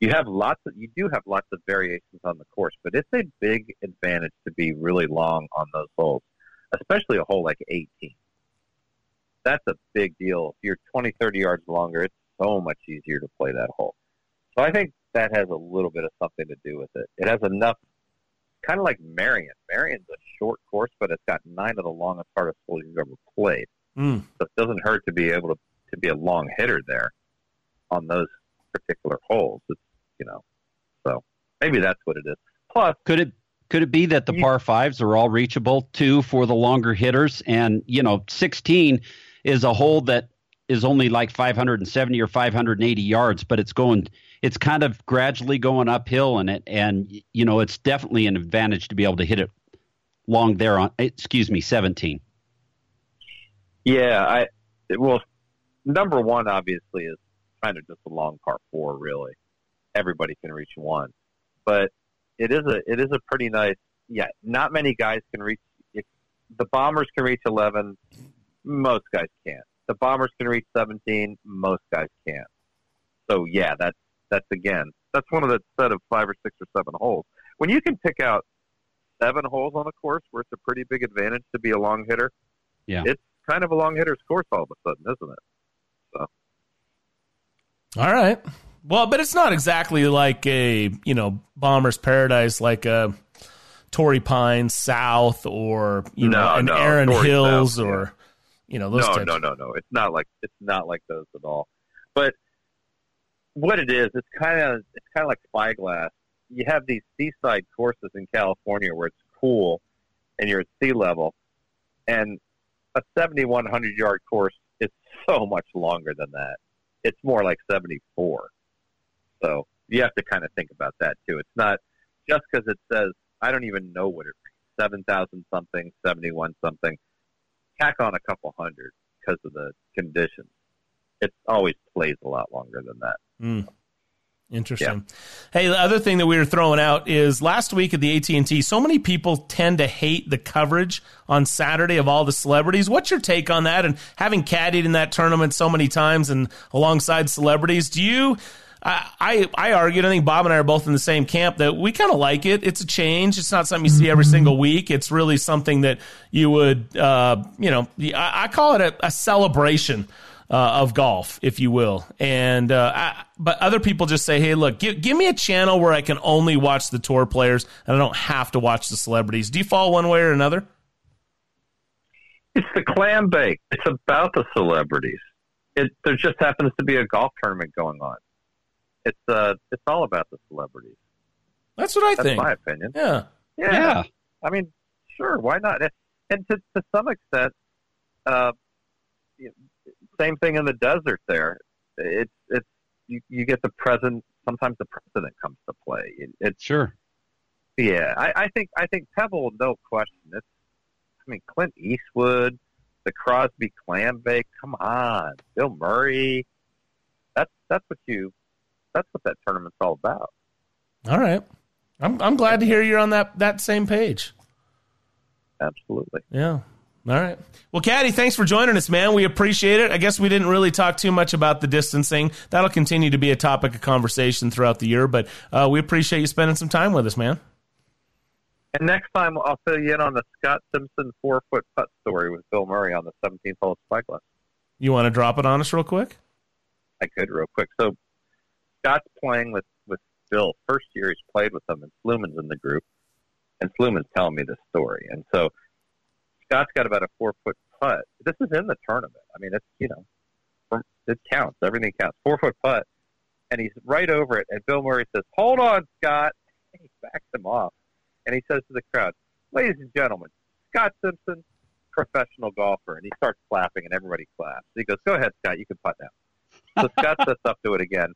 You have lots of, you do have lots of variations on the course, but it's a big advantage to be really long on those holes especially a hole like 18. That's a big deal. If you're 20, 30 yards longer, it's so much easier to play that hole. So I think that has a little bit of something to do with it. It has enough, kind of like Merion. Merion's a short course, but it's got nine of the longest, hardest holes you've ever played. Mm. So it doesn't hurt to be able to, to be a long hitter there on those particular holes. It's, you know, so maybe that's what it is. Plus, Could it could it be that the par fives are all reachable too for the longer hitters? And you know, sixteen is a hole that is only like 570 or 580 yards, but it's going, it's kind of gradually going uphill, and it, and you know, it's definitely an advantage to be able to hit it long there on. Excuse me, 17. Yeah, I well, number one obviously is kind of just a long par four. Really, everybody can reach one, but it is a it is a pretty nice. Yeah, not many guys can reach. If the bombers can reach eleven, most guys can't. The bombers can reach seventeen, most guys can't. So yeah, that's that's again that's one of the set of five or six or seven holes. When you can pick out seven holes on a course where it's a pretty big advantage to be a long hitter, Yeah. it's kind of a long hitter's course all of a sudden, isn't it? So All right. Well, but it's not exactly like a, you know, bomber's paradise like a Torrey Pines South or, you know, an no, Erin Torrey Hills South, or, you know, those no, types. no, no, no. It's not like it's not like those at all. But what it is, it's kind of it's kind of like spyglass. You have these seaside courses in California where it's cool, and you're at sea level, and a 7,100 yard course is so much longer than that. It's more like 74. So you have to kind of think about that too. It's not just because it says I don't even know what it reads seven thousand something, seventy one something. Tack on a couple hundred because of the conditions. It always plays a lot longer than that. Mm. Interesting. Yeah. Hey, the other thing that we were throwing out is last week at the AT&T, so many people tend to hate the coverage on Saturday of all the celebrities. What's your take on that? And having caddied in that tournament so many times and alongside celebrities, do you I, I, I argued, I think Bob and I are both in the same camp that we kind of like it. It's a change. It's not something you see every single week. It's really something that you would, uh, you know, I, I call it a, a celebration uh, of golf, if you will. And uh, I, but other people just say, "Hey, look, give, give me a channel where I can only watch the tour players and I don't have to watch the celebrities." Do you fall one way or another? It's the clam bake. It's about the celebrities. It, there just happens to be a golf tournament going on. It's uh, it's all about the celebrities. That's what I That's think. my opinion. Yeah. yeah, Yeah. I mean, sure, why not? And to to some extent, uh, same thing in the desert. There, it's it's you, you get the present. Sometimes the president comes to play. It, it's sure. Yeah, I, I think I think Pebble, no question. It's I mean Clint Eastwood, the Crosby clam bake. Come on, Bill Murray. That's that's what you. That's what that tournament's all about. All right. I'm I'm glad to hear you're on that that same page. Absolutely. Yeah. All right. Well, Caddy, thanks for joining us, man. We appreciate it. I guess we didn't really talk too much about the distancing. That'll continue to be a topic of conversation throughout the year, but uh, we appreciate you spending some time with us, man. And next time, I'll fill you in on the Scott Simpson four foot putt story with Bill Murray on the 17th hole of Spyglass. You want to drop it on us real quick? I could real quick. So Scott's playing with with Bill. First year he's played with them, and Sluman's in the group, and Sluman's telling me this story. And so Scott's got about a four foot putt. This is in the tournament. I mean, it's you know, it counts. Everything counts. Four foot putt, and he's right over it. And Bill Murray says, "Hold on, Scott." And [laughs] he backs him off, and he says to the crowd, "Ladies and gentlemen, Scott Simpson, professional golfer." And he starts clapping, and everybody claps. He goes, "Go ahead, Scott. You can putt now." So Scott [laughs] sets up to it again.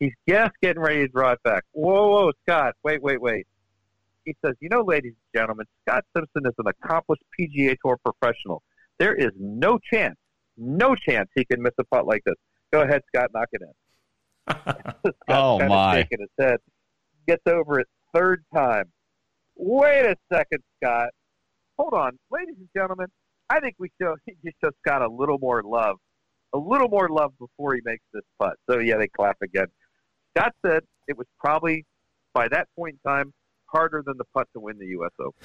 He's just getting ready to draw it back. Whoa, whoa, Scott! Wait, wait, wait he says, "You know, ladies and gentlemen, Scott Simpson is an accomplished PGA Tour professional. There is no chance, no chance he can miss a putt like this. Go ahead, Scott, knock it in." [laughs] [laughs] oh kind my! Of shaking his head, gets over it third time. Wait a second, Scott. Hold on, ladies and gentlemen. I think we show [laughs] he just show Scott a little more love, a little more love before he makes this putt. So yeah, they clap again. Scott said it was probably by that point in time harder than the putt to win the U.S. Open.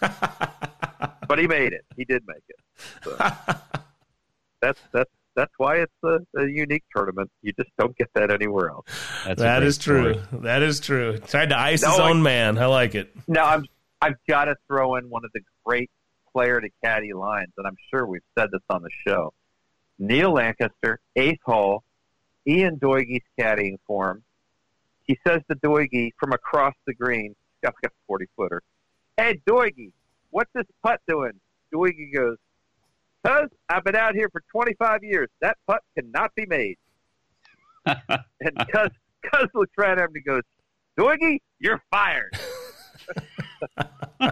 [laughs] but he made it. He did make it. So [laughs] that's that's that's why it's a, a, unique tournament. You just don't get that anywhere else. That's that is true. Story. That is true. Tried to ice no, his own I, man. I like it. Now I'm I've got to throw in one of the great player to caddy lines, and I'm sure we've said this on the show. Neil Lancaster, eighth hole, Ian Doigee's caddying for him. He says to Doigee from across the green, Scott's got a 40 footer. Hey, Doigie, what's this putt doing? Doigie goes, Cuz I've been out here for 25 years. That putt cannot be made. [laughs] and Cuz, Cuz looks right at him and goes, Doigie, you're fired. [laughs]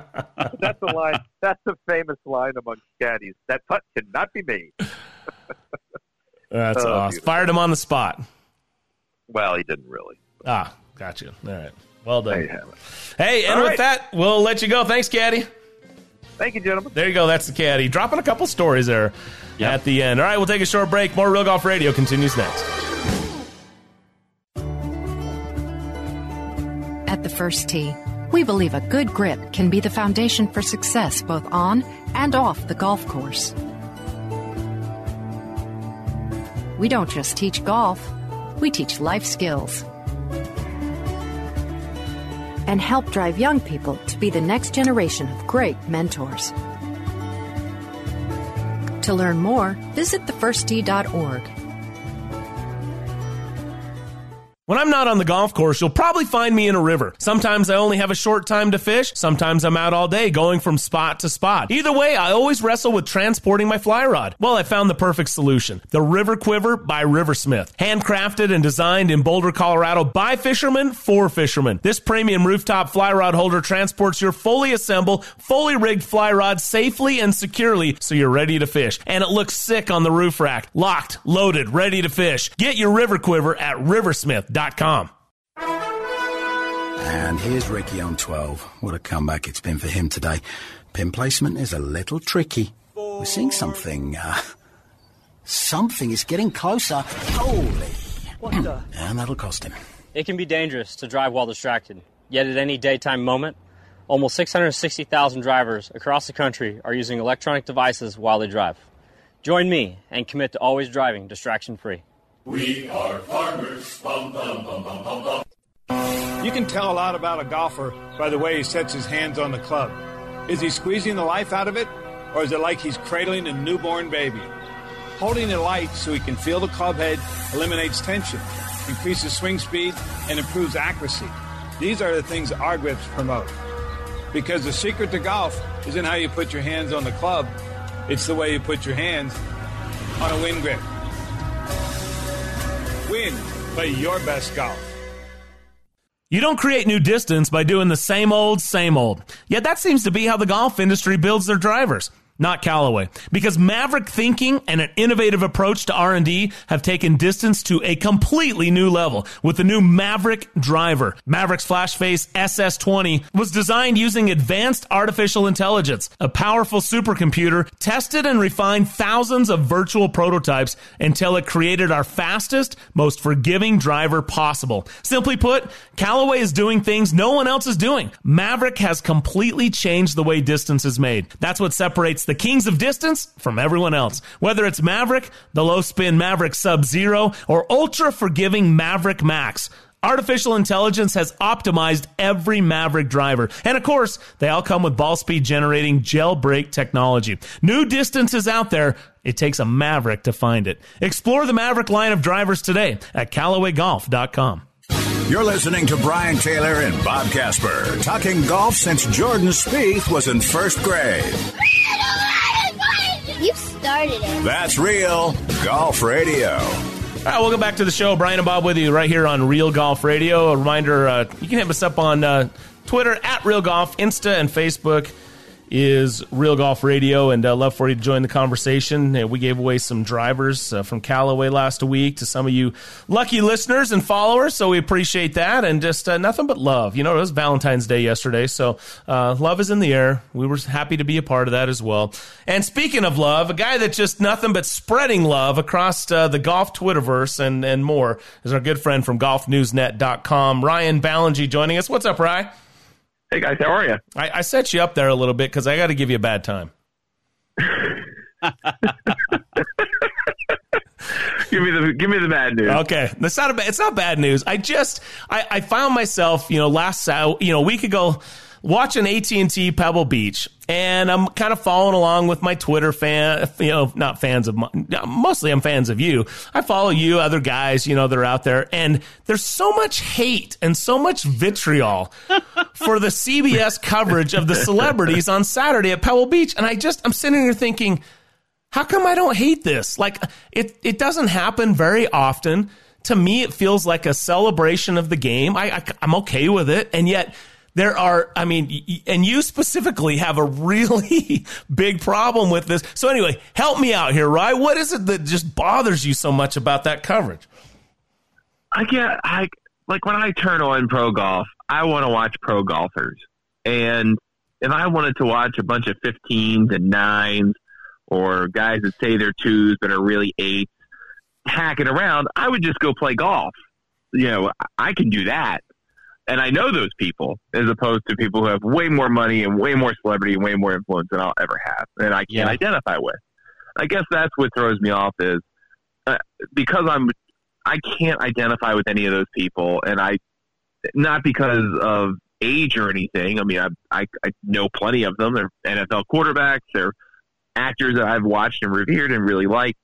that's a line. That's a famous line among caddies. That putt cannot be made. that's oh, awesome. Beautiful. Fired him on the spot. Well, he didn't really. Ah, gotcha. All right. Well done. There hey, and All with right. that, we'll let you go. Thanks, Caddy. Thank you, gentlemen. There you go. That's the Caddy. Dropping a couple stories there yep. at the end. All right, we'll take a short break. More Real Golf Radio continues next. At the first tee, we believe a good grip can be the foundation for success both on and off the golf course. We don't just teach golf, we teach life skills and help drive young people to be the next generation of great mentors. To learn more, visit thefirsttee.org. When I'm not on the golf course, you'll probably find me in a river. Sometimes I only have a short time to fish. Sometimes I'm out all day going from spot to spot. Either way, I always wrestle with transporting my fly rod. Well, I found the perfect solution. The River Quiver by Riversmith. Handcrafted and designed in Boulder, Colorado by fishermen for fishermen. This premium rooftop fly rod holder transports your fully assembled, fully rigged fly rod safely and securely so you're ready to fish. And it looks sick on the roof rack. Locked, loaded, ready to fish. Get your River Quiver at Riversmith.com. And here's Ricky on 12. What a comeback it's been for him today. Pin placement is a little tricky. We're seeing something, uh, something is getting closer. Holy. What the? [clears throat] And that'll cost him. It can be dangerous to drive while distracted. Yet at any daytime moment, almost 660,000 drivers across the country are using electronic devices while they drive. Join me and commit to always driving distraction free. We are farmers. Bum, bum, bum, bum, bum, bum. You can tell a lot about a golfer by the way he sets his hands on the club. Is he squeezing the life out of it, or is it like he's cradling a newborn baby? Holding it light so he can feel the club head eliminates tension, increases swing speed, and improves accuracy. These are the things our grips promote. Because the secret to golf isn't how you put your hands on the club, it's the way you put your hands on a wind grip. Win. Play your best golf. You don't create new distance by doing the same old, same old. Yet that seems to be how the golf industry builds their drivers. Not Callaway, because maverick thinking and an innovative approach to R&D have taken distance to a completely new level with the new Maverick driver. Maverick's FlashFace SS20 was designed using advanced artificial intelligence, a powerful supercomputer tested and refined thousands of virtual prototypes until it created our fastest, most forgiving driver possible. Simply put, Callaway is doing things no one else is doing. Maverick has completely changed the way distance is made. That's what separates the kings of distance from everyone else. Whether it's Maverick, the low spin Maverick Sub Zero, or ultra forgiving Maverick Max. Artificial intelligence has optimized every Maverick driver. And of course, they all come with ball speed generating Jailbreak technology. New distances out there. It takes a Maverick to find it. Explore the Maverick line of drivers today at CallawayGolf.com. You're listening to Brian Taylor and Bob Casper, talking golf since Jordan Spieth was in first grade. You started it. That's real golf radio. All right, welcome back to the show. Brian and Bob with you right here on Real Golf Radio. A reminder, uh, you can hit us up on uh, Twitter at Real Golf, Insta, and Facebook is Real Golf Radio, and uh, love for you to join the conversation. Uh, we gave away some drivers uh, from Callaway last week to some of you lucky listeners and followers, so we appreciate that. And just uh, nothing but love. You know, it was Valentine's Day yesterday, so uh, love is in the air. We were happy to be a part of that as well. And speaking of love, a guy that just nothing but spreading love across uh, the golf Twitterverse and, and more is our good friend from GolfNewsNet.com, Ryan Ballengee, joining us. What's up, Ryan? Hey guys, how are you? I, I set you up there a little bit because I got to give you a bad time. [laughs] give me the give me the bad news. Okay, that's not a bad, it's not bad news. I just I, I found myself you know last uh, you know a week ago watching AT and T Pebble Beach, and I'm kind of following along with my Twitter fan. You know, not fans of my, mostly I'm fans of you. I follow you, other guys, you know, that are out there, and there's so much hate and so much vitriol [laughs] for the CBS coverage of the celebrities on Saturday at Pebble Beach, and I just I'm sitting here thinking, how come I don't hate this? Like it it doesn't happen very often. To me, it feels like a celebration of the game. I, I I'm okay with it, and yet there are, I mean, and you specifically have a really [laughs] big problem with this. So anyway, help me out here, right? What is it that just bothers you so much about that coverage? I get, I like when I turn on pro golf, I want to watch pro golfers, and if I wanted to watch a bunch of 15s and nines or guys that say they're twos but are really eights hacking around, I would just go play golf. You know, I can do that and I know those people as opposed to people who have way more money and way more celebrity and way more influence than I'll ever have, and I can't yeah. identify with. I guess that's what throws me off is uh, because I'm I can't identify with any of those people, and I not because of age or anything. I mean, I I, I know plenty of them. They're NFL quarterbacks. They're actors that I've watched and revered and really like,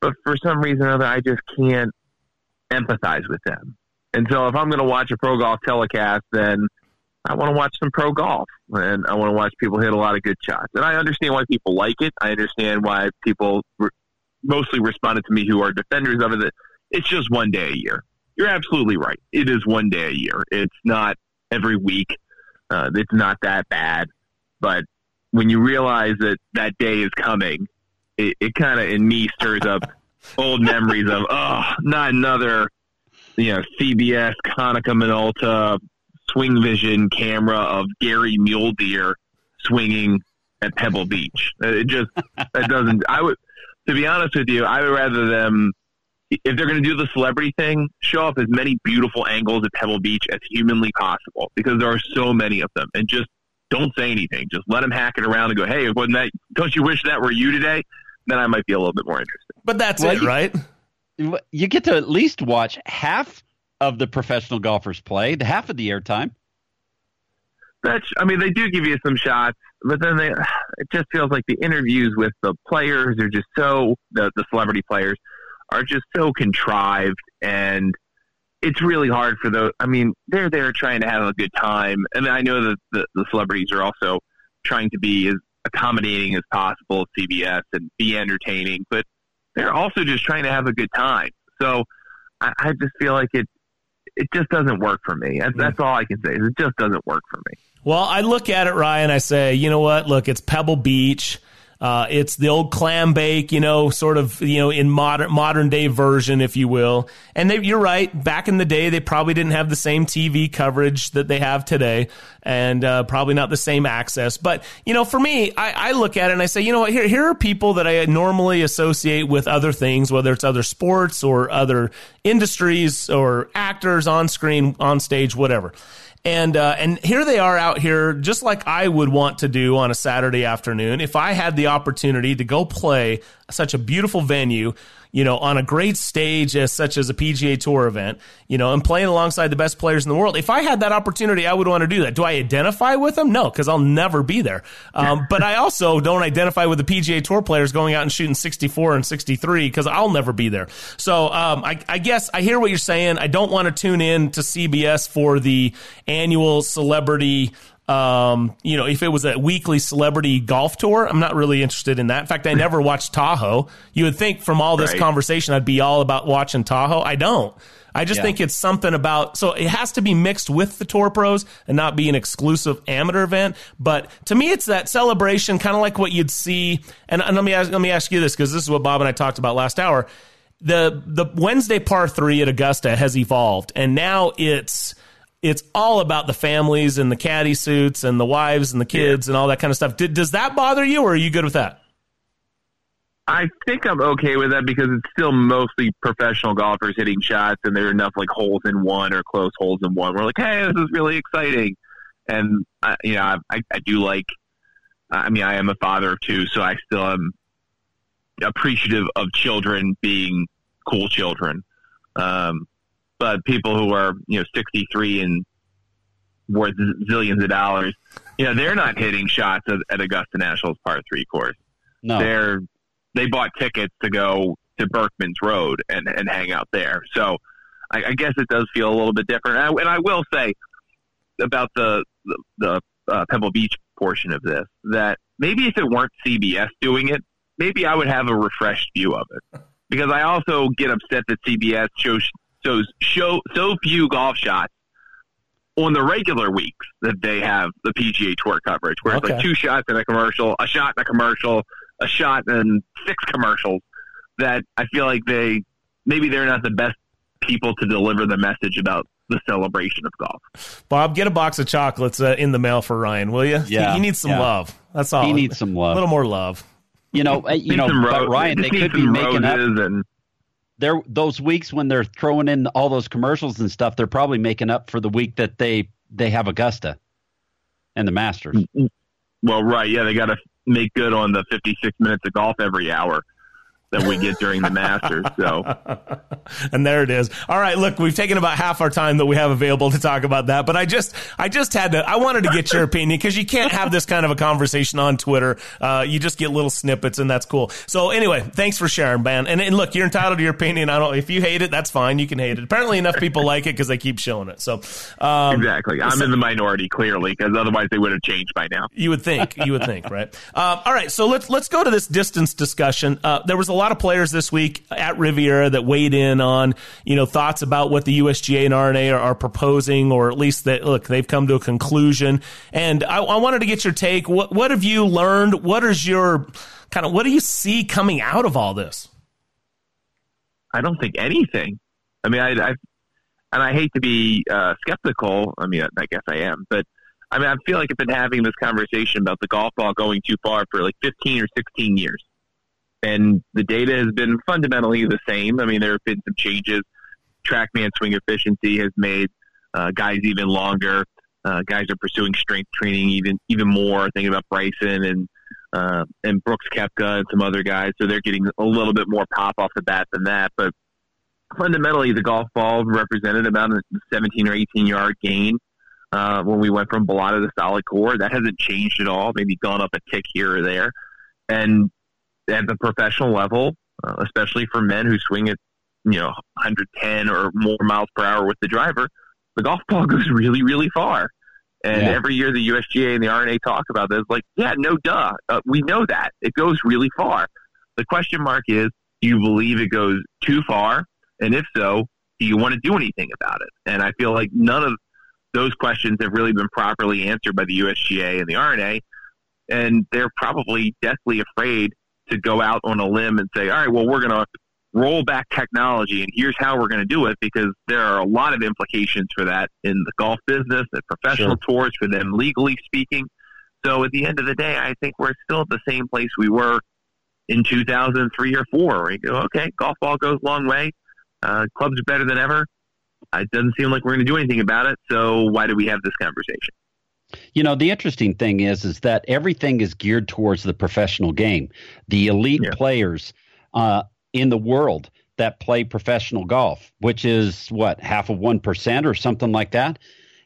but for some reason or other, I just can't empathize with them And so if I'm going to watch a pro golf telecast, then I want to watch some pro golf and I want to watch people hit a lot of good shots. And I understand why people like it. I understand why people re- mostly responded to me who are defenders of it. It's just one day a year. You're absolutely right. It is one day a year. It's not every week. Uh, it's not that bad. But when you realize that that day is coming, it, it kind of in me stirs up [laughs] old memories of oh, not another you know CBS Konica Minolta swing vision camera of Gary Mule Deer swinging at Pebble Beach. Uh, it just [laughs] that doesn't. I would, to be honest with you, I would rather them if they're going to do the celebrity thing, show off as many beautiful angles at Pebble Beach as humanly possible because there are so many of them, and just don't say anything. Just let them hack it around and go, "Hey, wasn't that? Don't you wish that were you today?" Then I might be a little bit more interested. But that's Well, it, you- right? You get to at least watch half of the professional golfers play, the half of the airtime. That's, I mean, they do give you some shots, but then they, [sighs] it just feels like the interviews with the players are just so, the, the celebrity players are just so contrived and it's really hard for those. I mean, they're there trying to have a good time. And I know that the, the celebrities are also trying to be as accommodating as possible at CBS and be entertaining, but they're also just trying to have a good time. So I, I just feel like it, it just doesn't work for me. That's, that's all I can say. It just doesn't work for me. Well, I look at it, Ryan. I say, you know what? Look, it's Pebble Beach. Uh, it's the old clam bake, you know, sort of, you know, in modern modern day version, if you will. And they, you're right. Back in the day, they probably didn't have the same TV coverage that they have today, and uh, probably not the same access. But you know, for me, I, I look at it and I say, you know what? Here, here are people that I normally associate with other things, whether it's other sports or other industries or actors on screen, on stage, whatever. And uh, and here they are out here, just like I would want to do on a Saturday afternoon. If I had the opportunity to go play such a beautiful venue, you know, on a great stage as such as a PGA Tour event, you know, and playing alongside the best players in the world, if I had that opportunity, I would want to do that. Do I identify with them? No, because I'll never be there. Um, [laughs] but I also don't identify with the PGA Tour players going out and shooting 64 and 63 because I'll never be there. So um, I, I guess I hear what you're saying. I don't want to tune in to CBS for the annual celebrity um, you know, if it was a weekly celebrity golf tour, I'm not really interested in that. In fact, I [laughs] never watched Tahoe. You would think from all this Right. conversation, I'd be all about watching Tahoe. I don't. I just Yeah. think it's something about, so it has to be mixed with the tour pros and not be an exclusive amateur event. But to me, it's that celebration, kind of like what you'd see. And, and let me ask, let me ask you this, because this is what Bob and I talked about last hour. The, the Wednesday par three at Augusta has evolved and now it's, it's all about the families and the caddy suits and the wives and the kids and all that kind of stuff. Did, does that bother you, or are you good with that? I think I'm okay with that because it's still mostly professional golfers hitting shots, and there are enough like holes in one or close holes in one. We're like, hey, this is really exciting, and uh, you know, I, I do like. I mean, I am a father of two, so I still am appreciative of children being cool children. Um, but people who are you know 63 and worth zillions of dollars, you know, they're not hitting shots at, at Augusta National's par three course. No. They're they bought tickets to go to Berckmans Road and and hang out there. So I, I guess it does feel a little bit different. And I, and I will say about the the, the uh, Pebble Beach portion of this that maybe if it weren't CBS doing it, maybe I would have a refreshed view of it because I also get upset that CBS shows shows show so few golf shots on the regular weeks that they have the PGA Tour coverage, where it's like two shots in a commercial, a shot in a commercial, a shot in six commercials. That I feel like they maybe they're not the best people to deliver the message about the celebration of golf. Bob, get a box of chocolates uh, in the mail for Ryan, will you? Yeah, he, he needs some yeah. love. That's all. He needs some love. A little more love. You know, uh, you know, but ro- Ryan, they could be making up. and There, those weeks when they're throwing in all those commercials and stuff, they're probably making up for the week that they they have Augusta and the Masters. Mm-hmm. well, right, yeah, they got to make good on the 56 minutes of golf every hour. Than we get during the Masters. So, [laughs] and there it is. All right, look, we've taken about half our time that we have available to talk about that, but I just, I just had to, I wanted to get your opinion because you can't have this kind of a conversation on Twitter. Uh, you just get little snippets, and that's cool. So anyway, thanks for sharing, man. And, and look, you're entitled to your opinion. I don't. If you hate it, that's fine. You can hate it. Apparently, enough people like it because they keep showing it. So um, exactly, I'm so, in the minority clearly because otherwise they would have changed by now. You would think. You would think, right? Um, [laughs] all right, so let's let's go to this distance discussion. Uh, there was a lot of players this week at Riviera that weighed in on you know thoughts about what the USGA and R&A are, are proposing, or at least that look they've come to a conclusion. And I, I wanted to get your take. What what have you learned? What is your kind of what do you see coming out of all this? I don't think anything. I mean, I, I and I hate to be uh, skeptical. I mean, I guess I am, but I mean, I feel like I've been having this conversation about the golf ball going too far for like 15 or 16 years. And the data has been fundamentally the same. I mean, there have been some changes. Trackman swing efficiency has made uh, guys even longer. Uh, guys are pursuing strength training even even more. Thinking about Bryson and uh, and Brooks Koepka and some other guys, so they're getting a little bit more pop off the bat than that. But fundamentally, the golf ball represented about a 17 or 18 yard gain uh, when we went from balata to solid core. That hasn't changed at all. Maybe gone up a tick here or there. And at the professional level, uh, especially for men who swing at you know 110 or more miles per hour with the driver, the golf ball [laughs] goes really, really far. And yeah. every year the USGA and the R&A talk about this, like, yeah, no duh. Uh, we know that. It goes really far. The question mark is, do you believe it goes too far? And if so, do you want to do anything about it? And I feel like none of those questions have really been properly answered by the USGA and the R&A. And they're probably deathly afraid to go out on a limb and say, all right, well, we're going to roll back technology and here's how we're going to do it because there are a lot of implications for that in the golf business and professional sure. tours for them legally speaking. So at the end of the day, I think we're still at the same place we were in 2003 or four. You go, okay, golf ball goes a long way. Uh, clubs are better than ever. It doesn't seem like we're going to do anything about it. So why do we have this conversation? You know, the interesting thing is, is that everything is geared towards the professional game. The elite yeah. players uh, in the world that play professional golf, which is what half of one percent or something like that,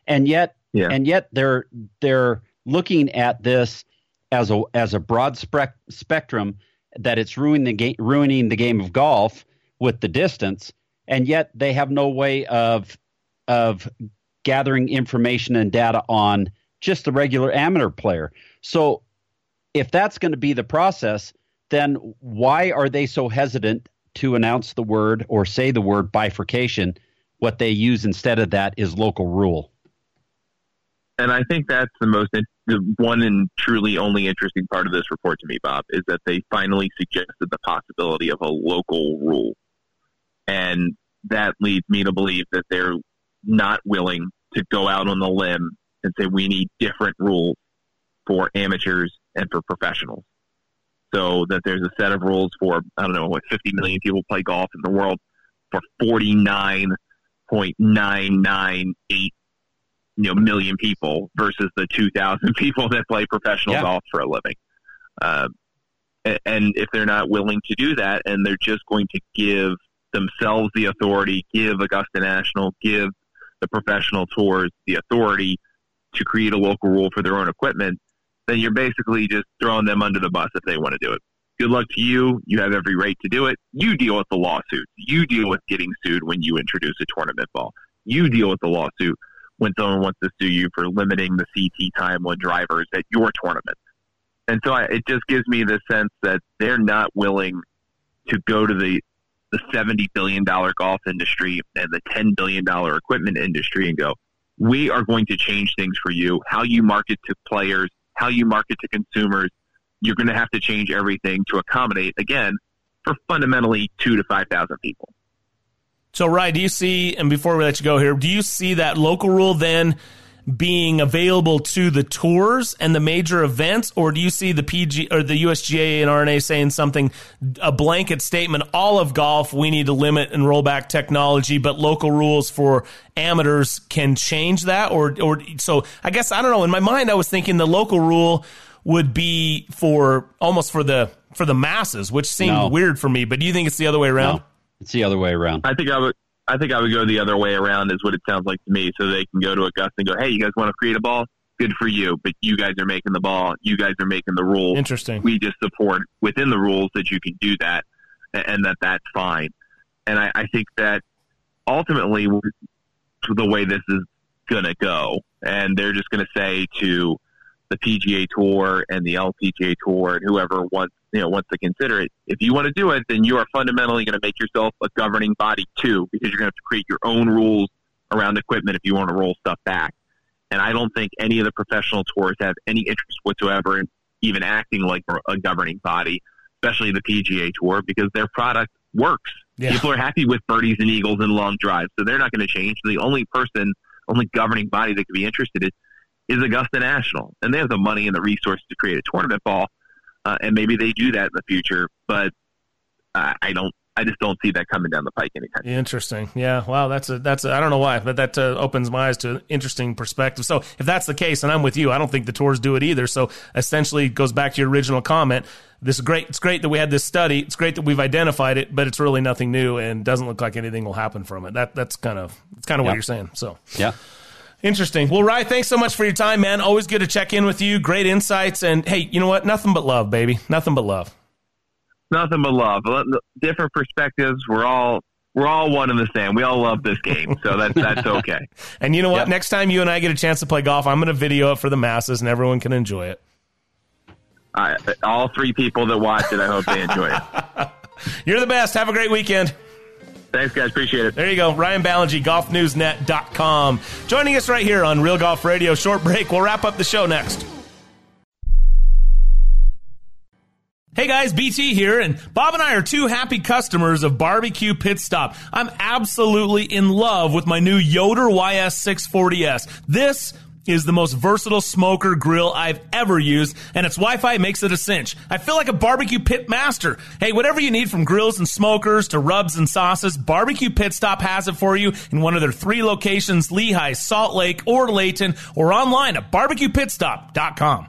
and yet, yeah. and yet they're they're looking at this as a as a broad spe- spectrum that it's ruining the game, ruining the game of golf with the distance, and yet they have no way of of gathering information and data on just the regular amateur player. So, if that's going to be the process, then why are they so hesitant to announce the word or say the word bifurcation? What they use instead of that is local rule. And I think that's the most, the one and truly only interesting part of this report to me, Bob, is that they finally suggested the possibility of a local rule. And that leads me to believe that they're not willing to go out on the limb and say we need different rules for amateurs and for professionals so that there's a set of rules for I don't know what 50 million people play golf in the world for 49.998 you know million people versus the 2,000 [laughs] people that play professional yeah. golf for a living. Uh, and if they're not willing to do that, and they're just going to give themselves the authority, give Augusta National, give the professional tours the authority to create a local rule for their own equipment, then you're basically just throwing them under the bus if they want to do it. Good luck to you. You have every right to do it. You deal with the lawsuit. You deal with getting sued when you introduce a tournament ball. You deal with the lawsuit when someone wants to sue you for limiting the CT time on drivers at your tournament. And so I, it just gives me the sense that they're not willing to go to the the seventy billion dollar golf industry and the ten billion dollar equipment industry and go, we are going to change things for you. How you market to players, how you market to consumers, you're going to have to change everything to accommodate, again, for fundamentally two to 5,000 people. So, Ryan, do you see, and before we let you go here, do you see that local rule then being available to the tours and the major events, or do you see the PG or the USGA and R&A saying something, a blanket statement, all of golf, we need to limit and roll back technology, but local rules for amateurs can change that? Or, or, so I guess, I don't know. In my mind, I was thinking the local rule would be for almost for the for the masses, which seemed No. weird for me. But do you think it's the other way around? No, it's the other way around. I think I would. I think I would go the other way around, is what it sounds like to me. So they can go to Augusta and go, "Hey, you guys want to create a ball? Good for you, but you guys are making the ball. You guys are making the rules. Interesting. We just support within the rules that you can do that, and that that's fine. And I, I think that ultimately, the way this is going to go, and they're just going to say to the PGA Tour and the LPGA Tour and whoever wants you know wants to consider it. If you want to do it, then you are fundamentally going to make yourself a governing body too, because you're going to have to create your own rules around equipment if you want to roll stuff back. And I don't think any of the professional tours have any interest whatsoever in even acting like a governing body, especially the PGA Tour, because their product works. Yeah. People are happy with birdies and eagles and long drives, so they're not going to change. The only person, only governing body that could be interested in is Augusta National, and they have the money and the resources to create a tournament ball, uh, and maybe they do that in the future. But uh, I don't, I just don't see that coming down the pike anytime. Interesting. Yeah. Wow. That's a that's a, I don't know why, but that uh, opens my eyes to an interesting perspective. So if that's the case, and I'm with you, I don't think the tours do it either. So essentially, it goes back to your original comment. This is great. It's great that we had this study. It's great that we've identified it, but it's really nothing new and doesn't look like anything will happen from it. That that's kind of it's kind of what you're saying. So Yeah. Interesting. Well, Rye, thanks so much for your time, man. Always good to check in with you. Great insights, and hey, you know what? Nothing but love, baby. Nothing but love. Nothing but love. Different perspectives. We're all we're all one and the same. We all love this game, so that's that's okay. [laughs] And you know what? Next time you and I get a chance to play golf, I'm going to video it for the masses, and everyone can enjoy it. All three people that watch it, I hope they enjoy it. [laughs] You're the best. Have a great weekend. Thanks, guys. Appreciate it. There you go. Ryan Ballengee, golfnewsnet.com. Joining us right here on Real Golf Radio. Short break. We'll wrap up the show next. Hey guys, BT here, and Bob and I are two happy customers of Barbecue Pit Stop. I'm absolutely in love with my new Yoder YS640S. This is the most versatile smoker grill I've ever used, and its Wi-Fi makes it a cinch. I feel like a barbecue pit master. Hey, whatever you need from grills and smokers to rubs and sauces, Barbecue Pit Stop has it for you in one of their three locations, Lehigh, Salt Lake, or Layton, or online at barbecuepitstop.com.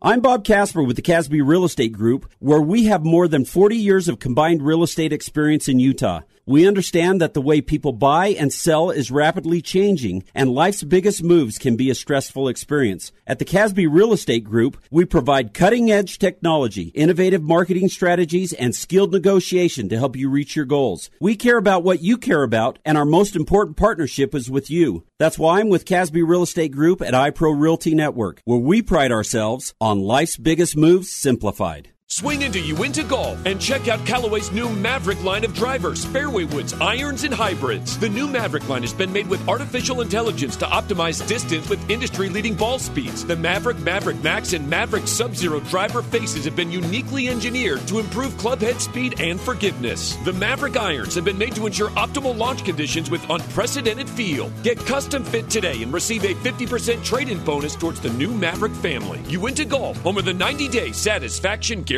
I'm Bob Casper with the Casby Real Estate Group, where we have more than 40 years of combined real estate experience in Utah. We understand that the way people buy and sell is rapidly changing, and life's biggest moves can be a stressful experience. At the Casby Real Estate Group, we provide cutting edge technology, innovative marketing strategies, and skilled negotiation to help you reach your goals. We care about what you care about, and our most important partnership is with you. That's why I'm with Casby Real Estate Group at iPro Realty Network, where we pride ourselves on life's biggest moves simplified. Swing into Uinta Golf and check out Callaway's new Maverick line of drivers, fairway woods, irons, and hybrids. The new Maverick line has been made with artificial intelligence to optimize distance with industry leading ball speeds. The Maverick, Maverick Max, and Maverick Sub Zero driver faces have been uniquely engineered to improve club head speed and forgiveness. The Maverick irons have been made to ensure optimal launch conditions with unprecedented feel. Get custom fit today and receive a 50% trade in bonus towards the new Maverick family. Uinta Golf, home of the 90 day satisfaction guarantee.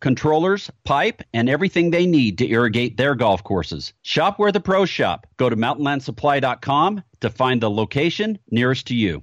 controllers, pipe, and everything they need to irrigate their golf courses. Shop where the pros shop. Go to mountainlandsupply.com to find the location nearest to you.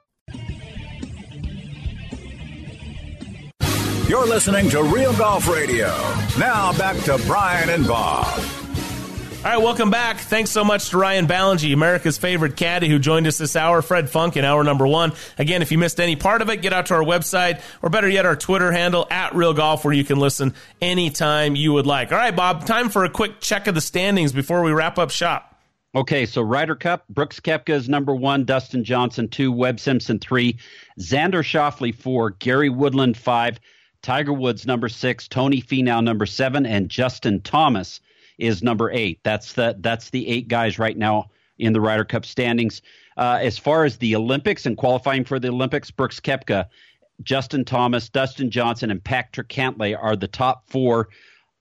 You're listening to Real Golf Radio. Now back to Brian and Bob. All right, welcome back. Thanks so much to Ryan Ballengee, America's favorite caddy, who joined us this hour. Fred Funk in hour number one. Again, if you missed any part of it, get out to our website, or better yet, our Twitter handle at Real Golf, where you can listen anytime you would like. All right, Bob, time for a quick check of the standings before we wrap up shop. Okay, so Ryder Cup, Brooks Koepka is number one, Dustin Johnson two, Webb Simpson three, Xander Schauffele four, Gary Woodland five, Tiger Woods number six, Tony Finau number seven, and Justin Thomas is number eight. That's the that's the eight guys right now in the Ryder Cup standings. Uh, as far as the Olympics and qualifying for the Olympics, Brooks Koepka, Justin Thomas, Dustin Johnson, and Patrick Cantlay are the top four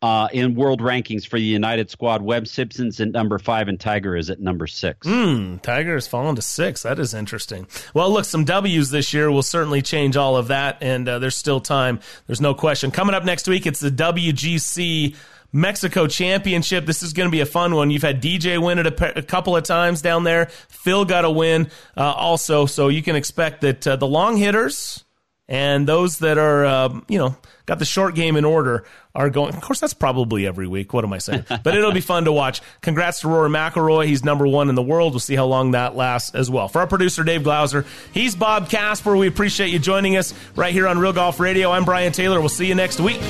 uh, in world rankings for the United squad. Webb Simpson's at number five, and Tiger is at number six. Hmm, Tiger has fallen to six. That is interesting. Well, look, some W's this year will certainly change all of that, and uh, there's still time. There's no question. Coming up next week, it's the WGC. Mexico Championship. This is going to be a fun one. You've had DJ win it a, a couple of times down there. Phil got a win uh, also, so you can expect that uh, the long hitters and those that are, uh, you know, got the short game in order are going. Of course, that's probably every week. What am I saying? [laughs] But it'll be fun to watch. Congrats to Rory McIlroy. He's number one in the world. We'll see how long that lasts as well. For our producer Dave Glauser, he's Bob Casper. We appreciate you joining us right here on Real Golf Radio. I'm Brian Taylor. We'll see you next week.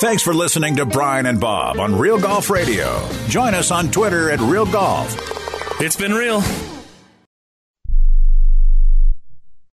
Thanks for listening to Brian and Bob on Real Golf Radio. Join us on Twitter at Real Golf. It's been real.